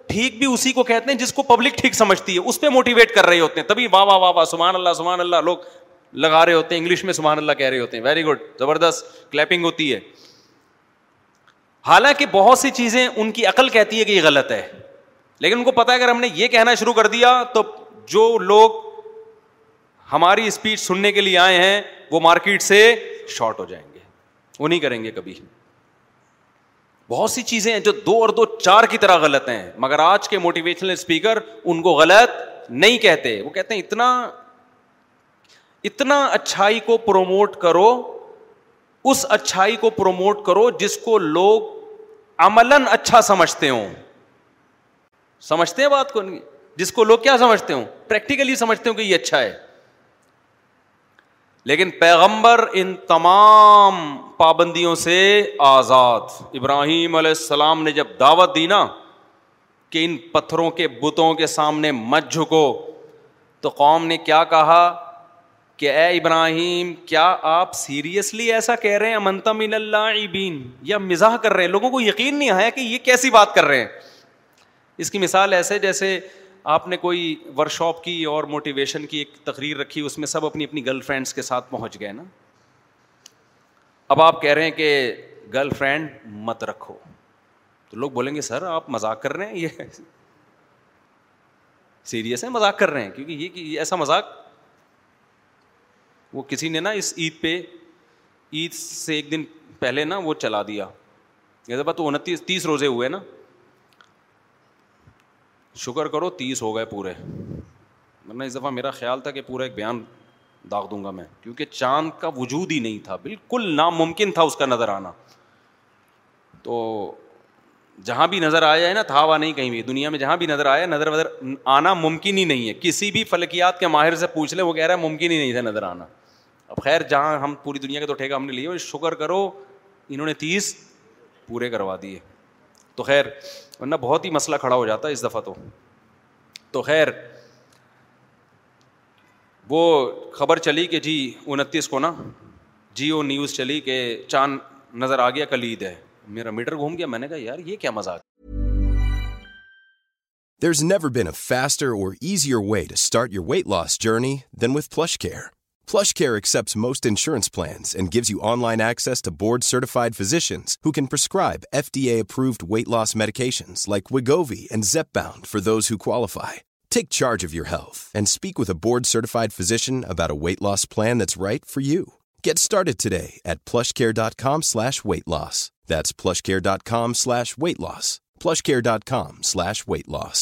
ٹھیک بھی اسی کو کہتے ہیں جس کو پبلک ٹھیک سمجھتی ہے اس پہ موٹیویٹ کر رہے ہوتے ہیں تبھی واہ واہ واہ واہ سبحان اللہ سبحان اللہ لوگ لگا رہے ہوتے ہیں انگلش میں سبحان اللہ کہہ رہے ہوتے ہیں ویری گڈ زبردست کلیپنگ ہوتی ہے حالانکہ بہت سی چیزیں ان کی عقل کہتی ہے کہ یہ غلط ہے لیکن ان کو پتا ہے اگر ہم نے یہ کہنا شروع کر دیا تو جو لوگ ہماری اسپیچ سننے کے لیے آئے ہیں وہ مارکیٹ سے شارٹ ہو جائیں گے وہ نہیں کریں گے کبھی بہت سی چیزیں ہیں جو دو اور دو چار کی طرح غلط ہیں مگر آج کے موٹیویشنل اسپیکر ان کو غلط نہیں کہتے وہ کہتے ہیں اتنا اتنا اچھائی کو پروموٹ کرو اس اچھائی کو پروموٹ کرو جس کو لوگ عملاً اچھا سمجھتے ہوں سمجھتے ہیں بات کو نہیں جس کو لوگ کیا سمجھتے ہوں پریکٹیکلی سمجھتے ہوں کہ یہ اچھا ہے لیکن پیغمبر ان تمام پابندیوں سے آزاد ابراہیم علیہ السلام نے جب دعوت دی نا کہ ان پتھروں کے بتوں کے سامنے مت جھکو تو قوم نے کیا کہا کہ اے ابراہیم کیا آپ سیریسلی ایسا کہہ رہے ہیں منتم اللہ یا مزاح کر رہے ہیں لوگوں کو یقین نہیں آیا کہ یہ کیسی بات کر رہے ہیں اس کی مثال ایسے جیسے آپ نے کوئی ورک شاپ کی اور موٹیویشن کی ایک تقریر رکھی اس میں سب اپنی اپنی گرل فرینڈس کے ساتھ پہنچ گئے نا اب آپ کہہ رہے ہیں کہ گرل فرینڈ مت رکھو تو لوگ بولیں گے سر آپ مذاق کر رہے ہیں یہ سیریس ہے مذاق کر رہے ہیں کیونکہ یہ کہ ایسا مذاق وہ کسی نے نا اس عید پہ عید سے ایک دن پہلے نا وہ چلا دیا یہ تو انتیس تیس روزے ہوئے نا شکر کرو تیس ہو گئے پورے ورنہ اس دفعہ میرا خیال تھا کہ پورا ایک بیان داغ دوں گا میں کیونکہ چاند کا وجود ہی نہیں تھا بالکل ناممکن تھا اس کا نظر آنا تو جہاں بھی نظر آیا ہے نا تھا ہوا نہیں کہیں بھی دنیا میں جہاں بھی نظر آیا نظر وظر آنا ممکن ہی نہیں ہے کسی بھی فلکیات کے ماہر سے پوچھ لیں وہ کہہ رہا ہے ممکن ہی نہیں تھا نظر آنا اب خیر جہاں ہم پوری دنیا کے تو ٹھیکہ ہم نے لیے شکر کرو انہوں نے تیس پورے کروا دیے تو خیر ورنہ بہت ہی مسئلہ کھڑا ہو جاتا ہے اس دفعہ تو تو خیر وہ خبر چلی کہ جی انتیس کو نا جیو نیوز چلی کہ چاند نظر آ گیا کل عید ہے میرا میٹر گھوم گیا میں نے کہا یار یہ کیا مذاق there is never been a faster or easier way to start your weight loss journey then with PlushCare PlushCare accepts most insurance plans and gives you online access to board-certified physicians who can prescribe FDA-approved weight loss medications like Wegovy and Zepbound for those who qualify. Take charge of your health and speak with a board-certified physician about a weight loss plan that's right for you. Get started today at PlushCare.com/weight loss. That's PlushCare.com/weight loss. PlushCare.com/weight loss.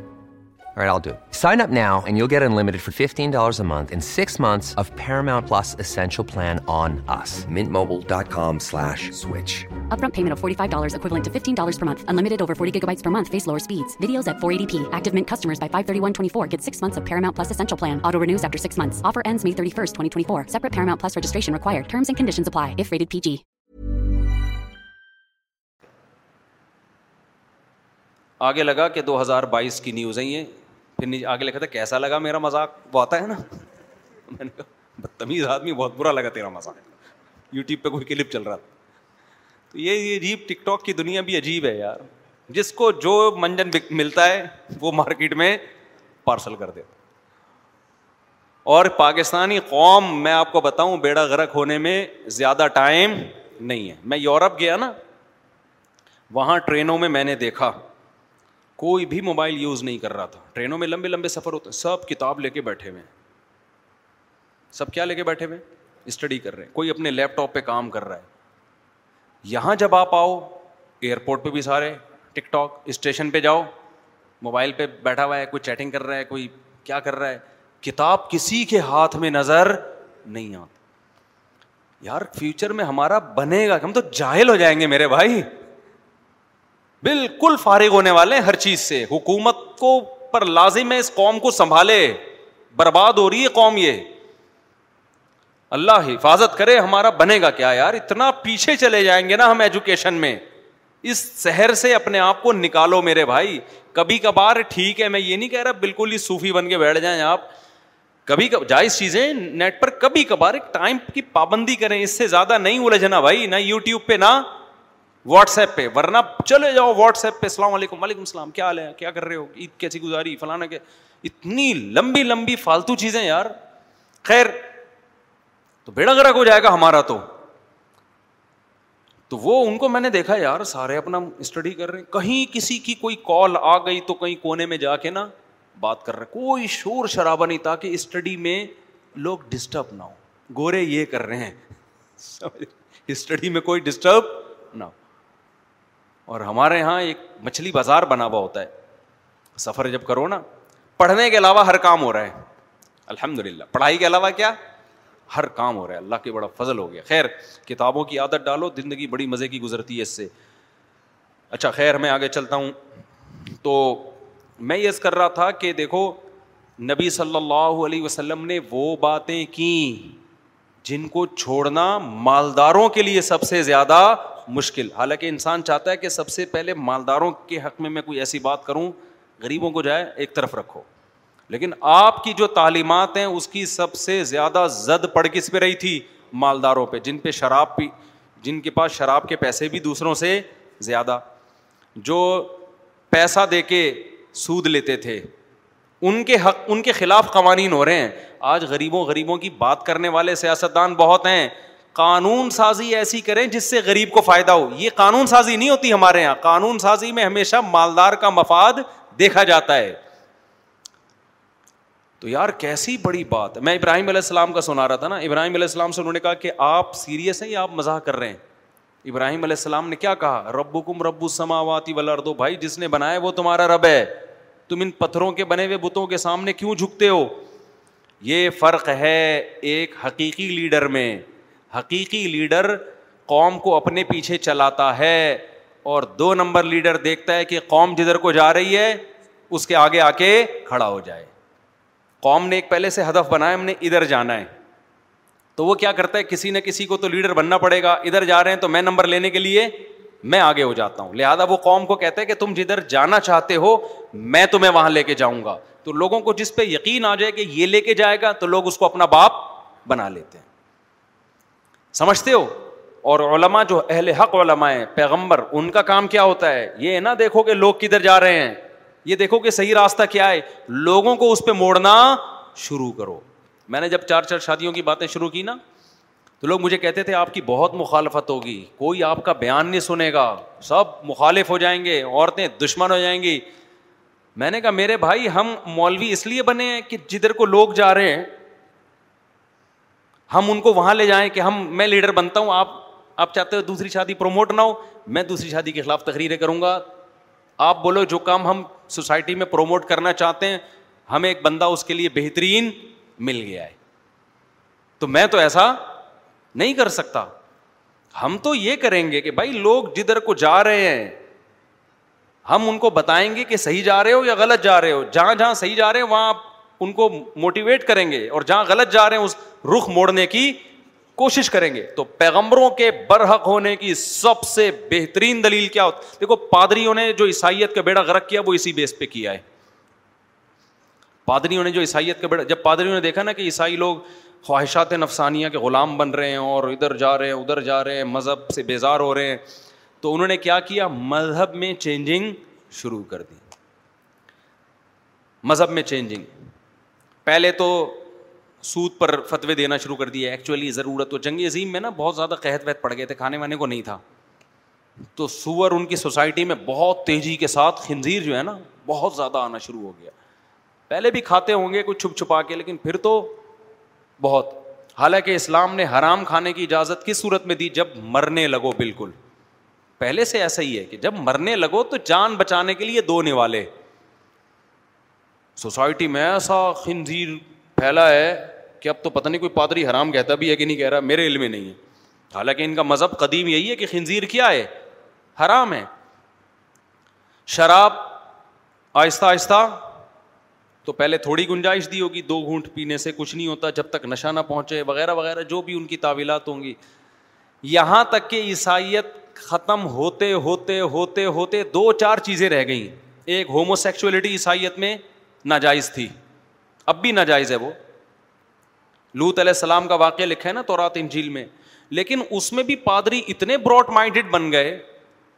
دو ہزار بائیس کی news پھر آگے لکھا تھا کیسا لگا میرا مذاق وہ آتا ہے نا میں نے کہا بدتمیز آدمی بہت برا لگا تیرا مذاق یوٹیوب پہ کوئی کلپ چل رہا تھا تو یہ عجیب ٹک ٹاک کی دنیا بھی عجیب ہے یار جس کو جو منجن ملتا ہے وہ مارکیٹ میں پارسل کر دیتا اور پاکستانی قوم میں آپ کو بتاؤں بیڑا غرق ہونے میں زیادہ ٹائم نہیں ہے میں یورپ گیا نا وہاں ٹرینوں میں میں نے دیکھا کوئی بھی موبائل یوز نہیں کر رہا تھا ٹرینوں میں لمبے لمبے سفر ہوتے سب کتاب لے کے بیٹھے ہوئے ہیں سب کیا لے کے بیٹھے ہوئے اسٹڈی کر رہے ہیں کوئی اپنے لیپ ٹاپ پہ کام کر رہا ہے یہاں جب آپ آؤ ایئرپورٹ پہ بھی سارے ٹک ٹاک اسٹیشن پہ جاؤ موبائل پہ بیٹھا ہوا ہے کوئی چیٹنگ کر رہا ہے کوئی کیا کر رہا ہے کتاب کسی کے ہاتھ میں نظر نہیں آتی یار فیوچر میں ہمارا بنے گا ہم تو جاہل ہو جائیں گے میرے بھائی بالکل فارغ ہونے والے ہر چیز سے حکومت کو پر لازم ہے اس قوم کو سنبھالے برباد ہو رہی ہے قوم یہ اللہ حفاظت کرے ہمارا بنے گا کیا یار اتنا پیچھے چلے جائیں گے نا ہم ایجوکیشن میں اس شہر سے اپنے آپ کو نکالو میرے بھائی کبھی کبھار ٹھیک ہے میں یہ نہیں کہہ رہا بالکل ہی صوفی بن کے بیٹھ جائیں آپ کبھی کب جائز چیزیں نیٹ پر کبھی کبھار ایک ٹائم کی پابندی کریں اس سے زیادہ نہیں الجھنا بھائی نہ یوٹیوب پہ نہ واٹس ایپ پہ ورنہ چلے جاؤ واٹس ایپ پہ السلام علیکم وعلیکم السلام کیا حال ہے کیا کر رہے ہو عید کیسی گزاری فلانا کے اتنی لمبی لمبی فالتو چیزیں یار خیر تو بیڑا گرا ہو جائے گا ہمارا تو تو وہ ان کو میں نے دیکھا یار سارے اپنا اسٹڈی کر رہے ہیں کہیں کسی کی کوئی کال آ گئی تو کہیں کونے میں جا کے نا بات کر رہے کوئی شور شرابہ نہیں تاکہ اسٹڈی میں لوگ ڈسٹرب نہ ہو گورے یہ کر رہے ہیں اسٹڈی میں کوئی ڈسٹرب نہ ہو اور ہمارے یہاں ایک مچھلی بازار بنا ہوا ہوتا ہے سفر جب کرو نا پڑھنے کے علاوہ ہر کام ہو رہا ہے الحمد للہ پڑھائی کے علاوہ کیا ہر کام ہو رہا ہے اللہ کے بڑا فضل ہو گیا خیر کتابوں کی عادت ڈالو زندگی بڑی مزے کی گزرتی ہے اس سے اچھا خیر میں آگے چلتا ہوں تو میں یس کر رہا تھا کہ دیکھو نبی صلی اللہ علیہ وسلم نے وہ باتیں کیں جن کو چھوڑنا مالداروں کے لیے سب سے زیادہ مشکل حالانکہ انسان چاہتا ہے کہ سب سے پہلے مالداروں کے حق میں میں کوئی ایسی بات کروں غریبوں کو جائے ایک طرف رکھو لیکن آپ کی جو تعلیمات ہیں اس کی سب سے زیادہ زد پڑ کس پہ رہی تھی مالداروں پہ جن پہ شراب پی جن کے پاس شراب کے پیسے بھی دوسروں سے زیادہ جو پیسہ دے کے سود لیتے تھے ان کے حق ان کے خلاف قوانین ہو رہے ہیں آج غریبوں غریبوں کی بات کرنے والے سیاست دان بہت ہیں قانون سازی ایسی کریں جس سے غریب کو فائدہ ہو یہ قانون سازی نہیں ہوتی ہمارے یہاں قانون سازی میں ہمیشہ مالدار کا مفاد دیکھا جاتا ہے تو یار کیسی بڑی بات میں ابراہیم علیہ السلام کا سنا رہا تھا نا ابراہیم علیہ السلام سے انہوں نے کہا کہ آپ سیریس ہیں یا آپ مزاح کر رہے ہیں ابراہیم علیہ السلام نے کیا کہا رب کم ولردو بھائی جس نے بنایا وہ تمہارا رب ہے تم ان پتھروں کے بنے ہوئے بتوں کے سامنے کیوں جھکتے ہو یہ فرق ہے ایک حقیقی لیڈر میں حقیقی لیڈر قوم کو اپنے پیچھے چلاتا ہے اور دو نمبر لیڈر دیکھتا ہے کہ قوم جدھر کو جا رہی ہے اس کے آگے آ کے کھڑا ہو جائے قوم نے ایک پہلے سے ہدف بنایا ہم نے ادھر جانا ہے تو وہ کیا کرتا ہے کسی نہ کسی کو تو لیڈر بننا پڑے گا ادھر جا رہے ہیں تو میں نمبر لینے کے لیے میں آگے ہو جاتا ہوں لہٰذا وہ قوم کو کہتے ہیں کہ تم جدھر جانا چاہتے ہو میں تمہیں وہاں لے کے جاؤں گا تو لوگوں کو جس پہ یقین آ جائے کہ یہ لے کے جائے گا تو لوگ اس کو اپنا باپ بنا لیتے ہیں سمجھتے ہو اور علماء جو اہل حق علماء ہیں پیغمبر ان کا کام کیا ہوتا ہے یہ نہ دیکھو کہ لوگ کدھر جا رہے ہیں یہ دیکھو کہ صحیح راستہ کیا ہے لوگوں کو اس پہ موڑنا شروع کرو میں نے جب چار چار شادیوں کی باتیں شروع کی نا تو لوگ مجھے کہتے تھے آپ کی بہت مخالفت ہوگی کوئی آپ کا بیان نہیں سنے گا سب مخالف ہو جائیں گے عورتیں دشمن ہو جائیں گی میں نے کہا میرے بھائی ہم مولوی اس لیے بنے ہیں کہ جدھر کو لوگ جا رہے ہیں ہم ان کو وہاں لے جائیں کہ ہم میں لیڈر بنتا ہوں آپ آپ چاہتے ہو دوسری شادی پروموٹ نہ ہو میں دوسری شادی کے خلاف تقریریں کروں گا آپ بولو جو کام ہم سوسائٹی میں پروموٹ کرنا چاہتے ہیں ہمیں ایک بندہ اس کے لیے بہترین مل گیا ہے تو میں تو ایسا نہیں کر سکتا ہم تو یہ کریں گے کہ بھائی لوگ جدھر کو جا رہے ہیں ہم ان کو بتائیں گے کہ صحیح جا رہے ہو یا غلط جا رہے ہو جہاں جہاں صحیح جا رہے ہیں وہاں ان کو موٹیویٹ کریں گے اور جہاں غلط جا رہے ہیں اس رخ موڑنے کی کوشش کریں گے تو پیغمبروں کے برحق ہونے کی سب سے بہترین دلیل کیا ہوتا دیکھو پادریوں نے جو عیسائیت کا بیڑا غرق کیا وہ اسی بیس پہ کیا ہے پادریوں نے جو عیسائیت کا بیڑا جب پادریوں نے دیکھا نا کہ عیسائی لوگ خواہشات نفسانیہ کے غلام بن رہے ہیں اور ادھر جا رہے ہیں ادھر جا رہے ہیں مذہب سے بیزار ہو رہے ہیں تو انہوں نے کیا کیا مذہب میں چینجنگ شروع کر دی مذہب میں چینجنگ پہلے تو سود پر فتوی دینا شروع کر دیے ایکچولی ضرورت تو جنگ عظیم میں نا بہت زیادہ قحط وحت پڑ گئے تھے کھانے وانے کو نہیں تھا تو سور ان کی سوسائٹی میں بہت تیزی کے ساتھ خنزیر جو ہے نا بہت زیادہ آنا شروع ہو گیا پہلے بھی کھاتے ہوں گے کچھ چھپ چھپا کے لیکن پھر تو بہت حالانکہ اسلام نے حرام کھانے کی اجازت کس صورت میں دی جب مرنے لگو بالکل پہلے سے ایسا ہی ہے کہ جب مرنے لگو تو جان بچانے کے لیے دو نوالے سوسائٹی میں ایسا خنزیر پھیلا ہے کہ اب تو پتہ نہیں کوئی پادری حرام کہتا بھی ہے کہ نہیں کہہ رہا میرے علم میں نہیں ہے حالانکہ ان کا مذہب قدیم یہی ہے کہ خنزیر کیا ہے حرام ہے شراب آہستہ آہستہ تو پہلے تھوڑی گنجائش دی ہوگی دو گھونٹ پینے سے کچھ نہیں ہوتا جب تک نشہ نہ پہنچے وغیرہ وغیرہ جو بھی ان کی تعویلات ہوں گی یہاں تک کہ عیسائیت ختم ہوتے ہوتے ہوتے ہوتے دو چار چیزیں رہ گئیں ایک ہومو سیکچولیٹی عیسائیت میں ناجائز تھی اب بھی ناجائز ہے وہ لوت علیہ السلام کا واقعہ لکھا ہے نا تو رات میں لیکن اس میں بھی پادری اتنے براڈ مائنڈیڈ بن گئے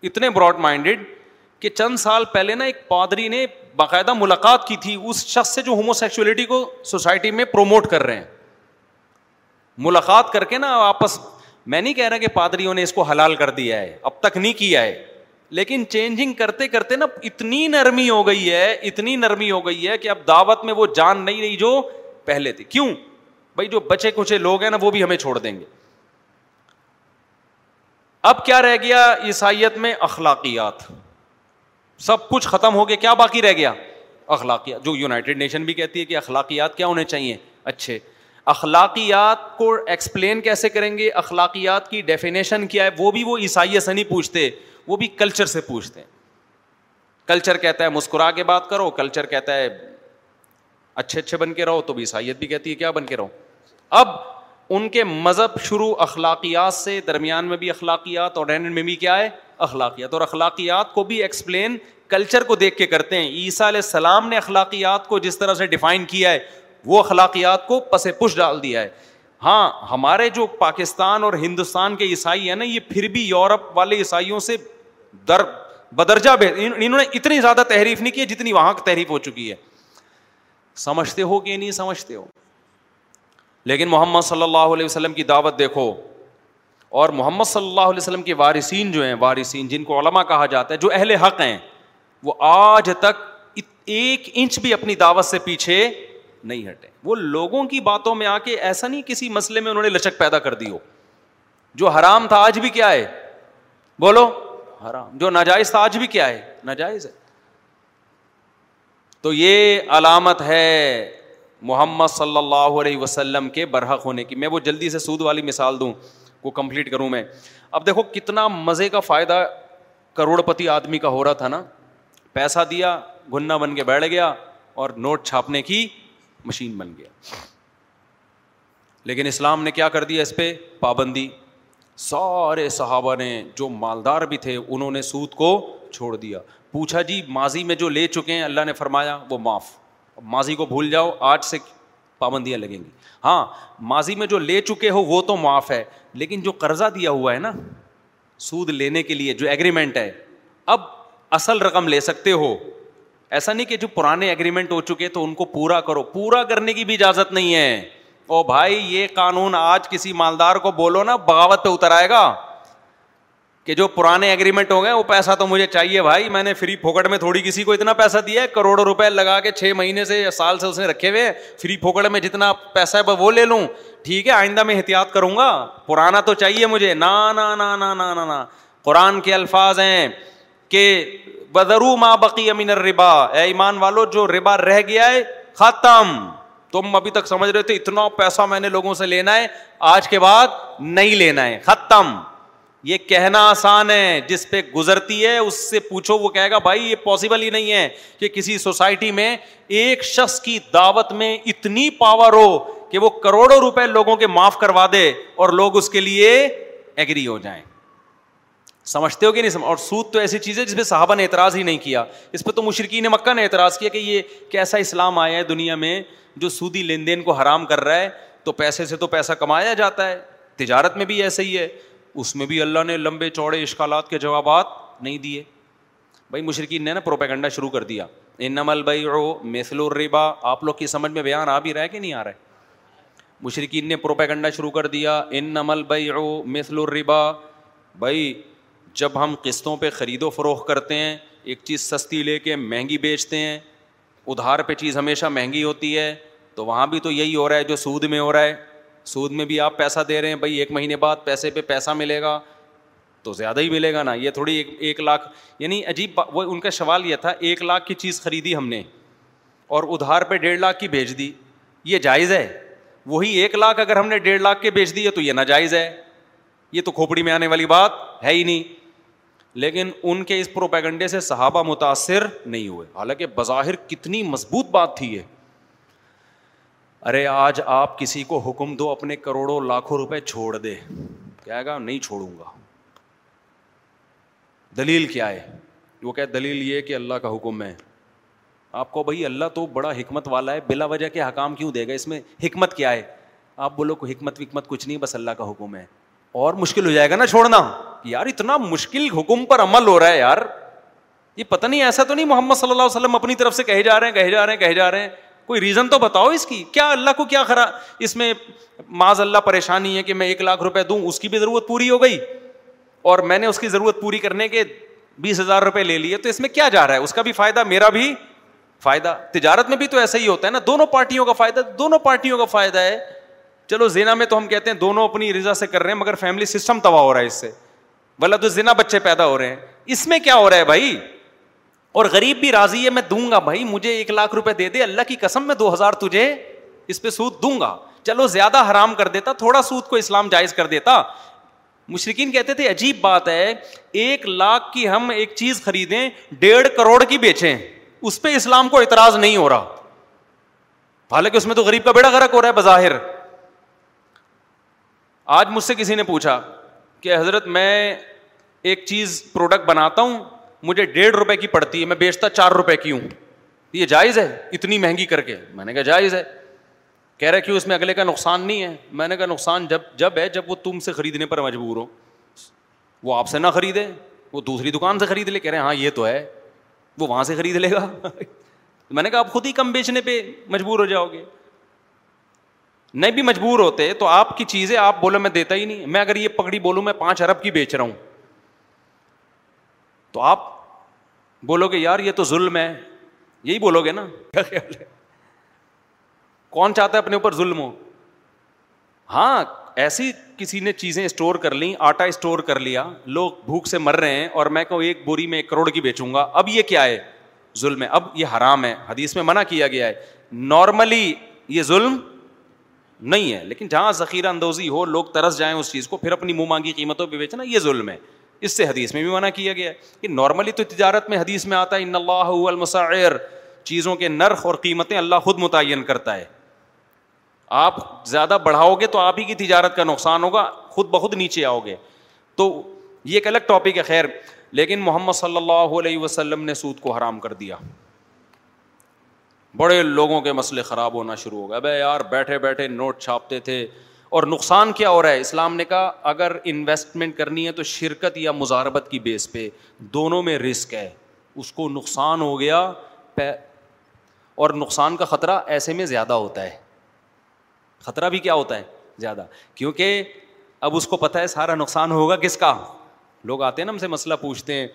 اتنے براڈ مائنڈیڈ کہ چند سال پہلے نا ایک پادری نے باقاعدہ ملاقات کی تھی اس شخص سے جو ہومو سیکچولیٹی کو سوسائٹی میں پروموٹ کر رہے ہیں ملاقات کر کے نا آپس میں نہیں کہہ رہا کہ پادریوں نے اس کو حلال کر دیا ہے اب تک نہیں کیا ہے لیکن چینجنگ کرتے کرتے نا اتنی نرمی ہو گئی ہے اتنی نرمی ہو گئی ہے کہ اب دعوت میں وہ جان نہیں رہی جو پہلے تھی کیوں بھائی جو بچے کچے لوگ ہیں نا وہ بھی ہمیں چھوڑ دیں گے اب کیا رہ گیا عیسائیت میں اخلاقیات سب کچھ ختم ہو گیا کیا باقی رہ گیا اخلاقیات جو یونائٹیڈ نیشن بھی کہتی ہے کہ اخلاقیات کیا ہونے چاہیے اچھے اخلاقیات کو ایکسپلین کیسے کریں گے اخلاقیات کی ڈیفینیشن کیا ہے وہ بھی وہ عیسائیت سے نہیں پوچھتے وہ بھی کلچر سے پوچھتے ہیں کلچر کہتا ہے مسکرا کے بات کرو کلچر کہتا ہے اچھے اچھے بن کے رہو تو بھی عیسائیت بھی کہتی ہے کیا بن کے رہو اب ان کے مذہب شروع اخلاقیات سے درمیان میں بھی اخلاقیات اور رہنے میں بھی کیا ہے اخلاقیات اور اخلاقیات کو بھی ایکسپلین کلچر کو دیکھ کے کرتے ہیں عیسیٰ علیہ السلام نے اخلاقیات کو جس طرح سے ڈیفائن کیا ہے وہ اخلاقیات کو پس پش ڈال دیا ہے ہاں ہمارے جو پاکستان اور ہندوستان کے عیسائی ہیں نا یہ پھر بھی یورپ والے عیسائیوں سے در بدرجہ انہوں نے اتنی زیادہ تحریف نہیں کی جتنی وہاں تحریف ہو چکی ہے سمجھتے ہو کہ نہیں سمجھتے ہو لیکن محمد صلی اللہ علیہ وسلم کی دعوت دیکھو اور محمد صلی اللہ علیہ وسلم کے وارثین جو ہیں وارثین جن کو علماء کہا جاتا ہے جو اہل حق ہیں وہ آج تک ایک انچ بھی اپنی دعوت سے پیچھے نہیں ہٹے وہ لوگوں کی باتوں میں آ کے ایسا نہیں کسی مسئلے میں انہوں نے لچک پیدا کر دی ہو جو حرام تھا آج بھی کیا ہے بولو حرام جو ناجائز تھا آج بھی کیا ہے ناجائز ہے تو یہ علامت ہے محمد صلی اللہ علیہ وسلم کے برحق ہونے کی میں وہ جلدی سے سود والی مثال دوں کو کمپلیٹ کروں میں اب دیکھو کتنا مزے کا فائدہ کروڑ پتی آدمی کا ہو رہا تھا نا پیسہ دیا بن کے بیٹھ گیا اور نوٹ چھاپنے کی مشین بن گیا لیکن اسلام نے نے کیا کر دیا اس پہ پابندی سارے صحابہ جو مالدار بھی تھے انہوں نے سود کو چھوڑ دیا پوچھا جی ماضی میں جو لے چکے ہیں اللہ نے فرمایا وہ معاف ماضی کو بھول جاؤ آج سے پابندیاں لگیں گی ہاں ماضی میں جو لے چکے ہو وہ تو معاف ہے لیکن جو قرضہ دیا ہوا ہے نا سود لینے کے لیے جو ایگریمنٹ ہے اب اصل رقم لے سکتے ہو ایسا نہیں کہ جو پرانے ایگریمنٹ ہو چکے تو ان کو پورا کرو پورا کرنے کی بھی اجازت نہیں ہے او بھائی یہ قانون آج کسی مالدار کو بولو نا بغاوت پہ اتر آئے گا کہ جو پرانے اگریمنٹ ہو گئے وہ پیسہ تو مجھے چاہیے بھائی میں نے فری پھوکٹ میں تھوڑی کسی کو اتنا پیسہ دیا ہے کروڑوں روپے لگا کے چھ مہینے سے یا سال سے اس نے رکھے ہوئے فری پھوکڑ میں جتنا پیسہ ہے وہ لے لوں ٹھیک ہے آئندہ میں احتیاط کروں گا پرانا تو چاہیے مجھے نا نا نا نا نا نا نا قرآن کے الفاظ ہیں کہ بدرو ما بقی امین ربا اے ایمان والو جو ربا رہ گیا ہے ختم تم ابھی تک سمجھ رہے تھے اتنا پیسہ میں نے لوگوں سے لینا ہے آج کے بعد نہیں لینا ہے ختم یہ کہنا آسان ہے جس پہ گزرتی ہے اس سے پوچھو وہ کہے گا بھائی یہ پاسبل ہی نہیں ہے کہ کسی سوسائٹی میں ایک شخص کی دعوت میں اتنی پاور ہو کہ وہ کروڑوں روپے لوگوں کے معاف کروا دے اور لوگ اس کے لیے ایگری ہو جائیں سمجھتے ہو کہ نہیں سمجھ اور سود تو ایسی چیز ہے جس پہ صحابہ نے اعتراض ہی نہیں کیا اس پہ تو مشرقین نے مکہ نے اعتراض کیا کہ یہ کیسا اسلام آیا ہے دنیا میں جو سودی لین دین کو حرام کر رہا ہے تو پیسے سے تو پیسہ کمایا جاتا ہے تجارت میں بھی ایسا ہی ہے اس میں بھی اللہ نے لمبے چوڑے اشکالات کے جوابات نہیں دیے بھائی مشرقین نے نا پروپیگنڈا شروع کر دیا ان نمل بھائی او میسل الربا آپ لوگ کی سمجھ میں بیان آ بھی رہا ہے کہ نہیں آ رہا ہے مشرقین نے پروپیگنڈا شروع کر دیا ان نمل بھائی او میسل الربا بھائی جب ہم قسطوں پہ خرید و فروغ کرتے ہیں ایک چیز سستی لے کے مہنگی بیچتے ہیں ادھار پہ چیز ہمیشہ مہنگی ہوتی ہے تو وہاں بھی تو یہی ہو رہا ہے جو سود میں ہو رہا ہے سود میں بھی آپ پیسہ دے رہے ہیں بھائی ایک مہینے بعد پیسے پہ پیسہ ملے گا تو زیادہ ہی ملے گا نا یہ تھوڑی ایک ایک لاکھ یعنی عجیب وہ ان کا سوال یہ تھا ایک لاکھ کی چیز خریدی ہم نے اور ادھار پہ ڈیڑھ لاکھ کی بھیج دی یہ جائز ہے وہی ایک لاکھ اگر ہم نے ڈیڑھ لاکھ کے بھیج دی ہے تو یہ ناجائز ہے یہ تو کھوپڑی میں آنے والی بات ہے ہی نہیں لیکن ان کے اس پروپیگنڈے سے صحابہ متاثر نہیں ہوئے حالانکہ بظاہر کتنی مضبوط بات تھی یہ ارے آج آپ کسی کو حکم دو اپنے کروڑوں لاکھوں روپے چھوڑ دے کہے گا نہیں چھوڑوں گا دلیل کیا ہے وہ کہ دلیل یہ کہ اللہ کا حکم ہے آپ کو بھائی اللہ تو بڑا حکمت والا ہے بلا وجہ کے حکام کیوں دے گا اس میں حکمت کیا ہے آپ بولو کو حکمت وکمت کچھ نہیں بس اللہ کا حکم ہے اور مشکل ہو جائے گا نا چھوڑنا یار اتنا مشکل حکم پر عمل ہو رہا ہے یار یہ پتہ نہیں ایسا تو نہیں محمد صلی اللہ علیہ وسلم اپنی طرف سے کہے جا رہے ہیں کہے جا رہے ہیں کہے جا رہے ہیں کوئی ریزن تو بتاؤ اس کی کیا اللہ کو کیا خراب اللہ پریشانی ہے کہ میں ایک لاکھ روپے دوں اس کی بھی ضرورت پوری ہو گئی اور میں نے اس کی ضرورت پوری کرنے کے بیس ہزار روپئے لے لیے تو اس میں کیا جا رہا ہے اس کا بھی فائدہ میرا بھی فائدہ تجارت میں بھی تو ایسا ہی ہوتا ہے نا دونوں پارٹیوں کا فائدہ دونوں پارٹیوں کا فائدہ ہے چلو زینا میں تو ہم کہتے ہیں دونوں اپنی رضا سے کر رہے ہیں مگر فیملی سسٹم تباہ ہو رہا ہے اس سے بلا تو زینا بچے پیدا ہو رہے ہیں اس میں کیا ہو رہا ہے بھائی اور غریب بھی راضی ہے میں دوں گا بھائی مجھے ایک لاکھ روپے دے دے اللہ کی قسم میں دو ہزار تجھے اس پہ سود دوں گا چلو زیادہ حرام کر دیتا تھوڑا سود کو اسلام جائز کر دیتا مشرقین کہتے تھے عجیب بات ہے ایک لاکھ کی ہم ایک چیز خریدیں ڈیڑھ کروڑ کی بیچیں اس پہ اسلام کو اعتراض نہیں ہو رہا حالانکہ اس میں تو غریب کا بیڑا غرق ہو رہا ہے بظاہر آج مجھ سے کسی نے پوچھا کہ حضرت میں ایک چیز پروڈکٹ بناتا ہوں مجھے ڈیڑھ روپے کی پڑتی ہے میں بیچتا چار روپے کی ہوں یہ جائز ہے اتنی مہنگی کر کے میں نے کہا جائز ہے کہہ رہے کیوں اس میں اگلے کا نقصان نہیں ہے میں نے کہا نقصان جب جب ہے جب وہ تم سے خریدنے پر مجبور ہو وہ آپ سے نہ خریدے وہ دوسری دکان سے خرید لے کہہ رہے ہیں ہاں یہ تو ہے وہ وہاں سے خرید لے گا میں نے کہا آپ خود ہی کم بیچنے پہ مجبور ہو جاؤ گے نہیں بھی مجبور ہوتے تو آپ کی چیزیں آپ بولو میں دیتا ہی نہیں میں اگر یہ پکڑی بولوں میں پانچ ارب کی بیچ رہا ہوں تو آپ بولو گے یار یہ تو ظلم ہے یہی بولو گے نا کیا خیال ہے کون چاہتا ہے اپنے اوپر ظلم ہو ہاں ایسی کسی نے چیزیں اسٹور کر لیں آٹا اسٹور کر لیا لوگ بھوک سے مر رہے ہیں اور میں کہوں ایک بوری میں ایک کروڑ کی بیچوں گا اب یہ کیا ہے ظلم ہے اب یہ حرام ہے حدیث میں منع کیا گیا ہے نارملی یہ ظلم نہیں ہے لیکن جہاں ذخیرہ اندوزی ہو لوگ ترس جائیں اس چیز کو پھر اپنی منہ مانگی قیمتوں پہ بیچنا یہ ظلم ہے اس سے حدیث میں بھی منع کیا گیا ہے کہ نارملی تو تجارت میں حدیث میں آتا ہے ان اللہ اللہ المسعر چیزوں کے نرخ اور قیمتیں خود متعین کرتا ہے آپ زیادہ بڑھاؤ گے تو آپ ہی کی تجارت کا نقصان ہوگا خود بخود نیچے آؤ گے تو یہ ایک الگ ٹاپک ہے خیر لیکن محمد صلی اللہ علیہ وسلم نے سود کو حرام کر دیا بڑے لوگوں کے مسئلے خراب ہونا شروع ہو گئے یار بیٹھے بیٹھے نوٹ چھاپتے تھے اور نقصان کیا ہو رہا ہے اسلام نے کہا اگر انویسٹمنٹ کرنی ہے تو شرکت یا مزاربت کی بیس پہ دونوں میں رسک ہے اس کو نقصان ہو گیا اور نقصان کا خطرہ ایسے میں زیادہ ہوتا ہے خطرہ بھی کیا ہوتا ہے زیادہ کیونکہ اب اس کو پتہ ہے سارا نقصان ہوگا کس کا لوگ آتے ہیں نا ہم سے مسئلہ پوچھتے ہیں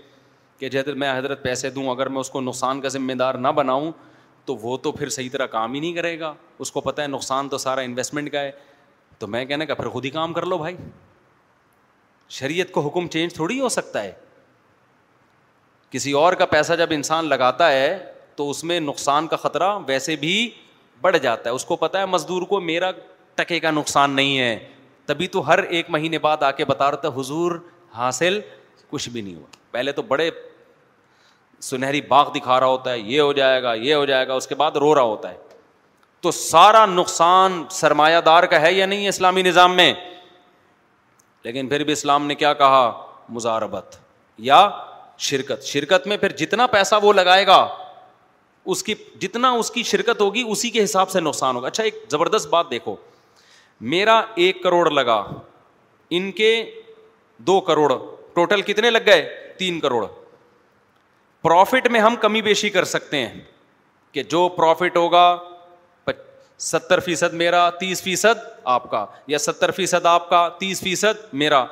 کہ ج میں حضرت پیسے دوں اگر میں اس کو نقصان کا ذمہ دار نہ بناؤں تو وہ تو پھر صحیح طرح کام ہی نہیں کرے گا اس کو پتہ ہے نقصان تو سارا انویسٹمنٹ کا ہے تو میں کہنے کا پھر خود ہی کام کر لو بھائی شریعت کو حکم چینج تھوڑی ہو سکتا ہے کسی اور کا پیسہ جب انسان لگاتا ہے تو اس میں نقصان کا خطرہ ویسے بھی بڑھ جاتا ہے اس کو پتا ہے مزدور کو میرا ٹکے کا نقصان نہیں ہے تبھی تو ہر ایک مہینے بعد آ کے بتا رہا تھا حضور حاصل کچھ بھی نہیں ہوا پہلے تو بڑے سنہری باغ دکھا رہا ہوتا ہے یہ ہو جائے گا یہ ہو جائے گا اس کے بعد رو رہا ہوتا ہے تو سارا نقصان سرمایہ دار کا ہے یا نہیں اسلامی نظام میں لیکن پھر بھی اسلام نے کیا کہا مزاربت یا شرکت شرکت میں پھر جتنا پیسہ وہ لگائے گا اس کی جتنا اس کی شرکت ہوگی اسی کے حساب سے نقصان ہوگا اچھا ایک زبردست بات دیکھو میرا ایک کروڑ لگا ان کے دو کروڑ ٹوٹل کتنے لگ گئے تین کروڑ پروفٹ میں ہم کمی بیشی کر سکتے ہیں کہ جو پروفٹ ہوگا ستر فیصد میرا تیس فیصد آپ کا یا ستر فیصد آپ کا تیس فیصد میرا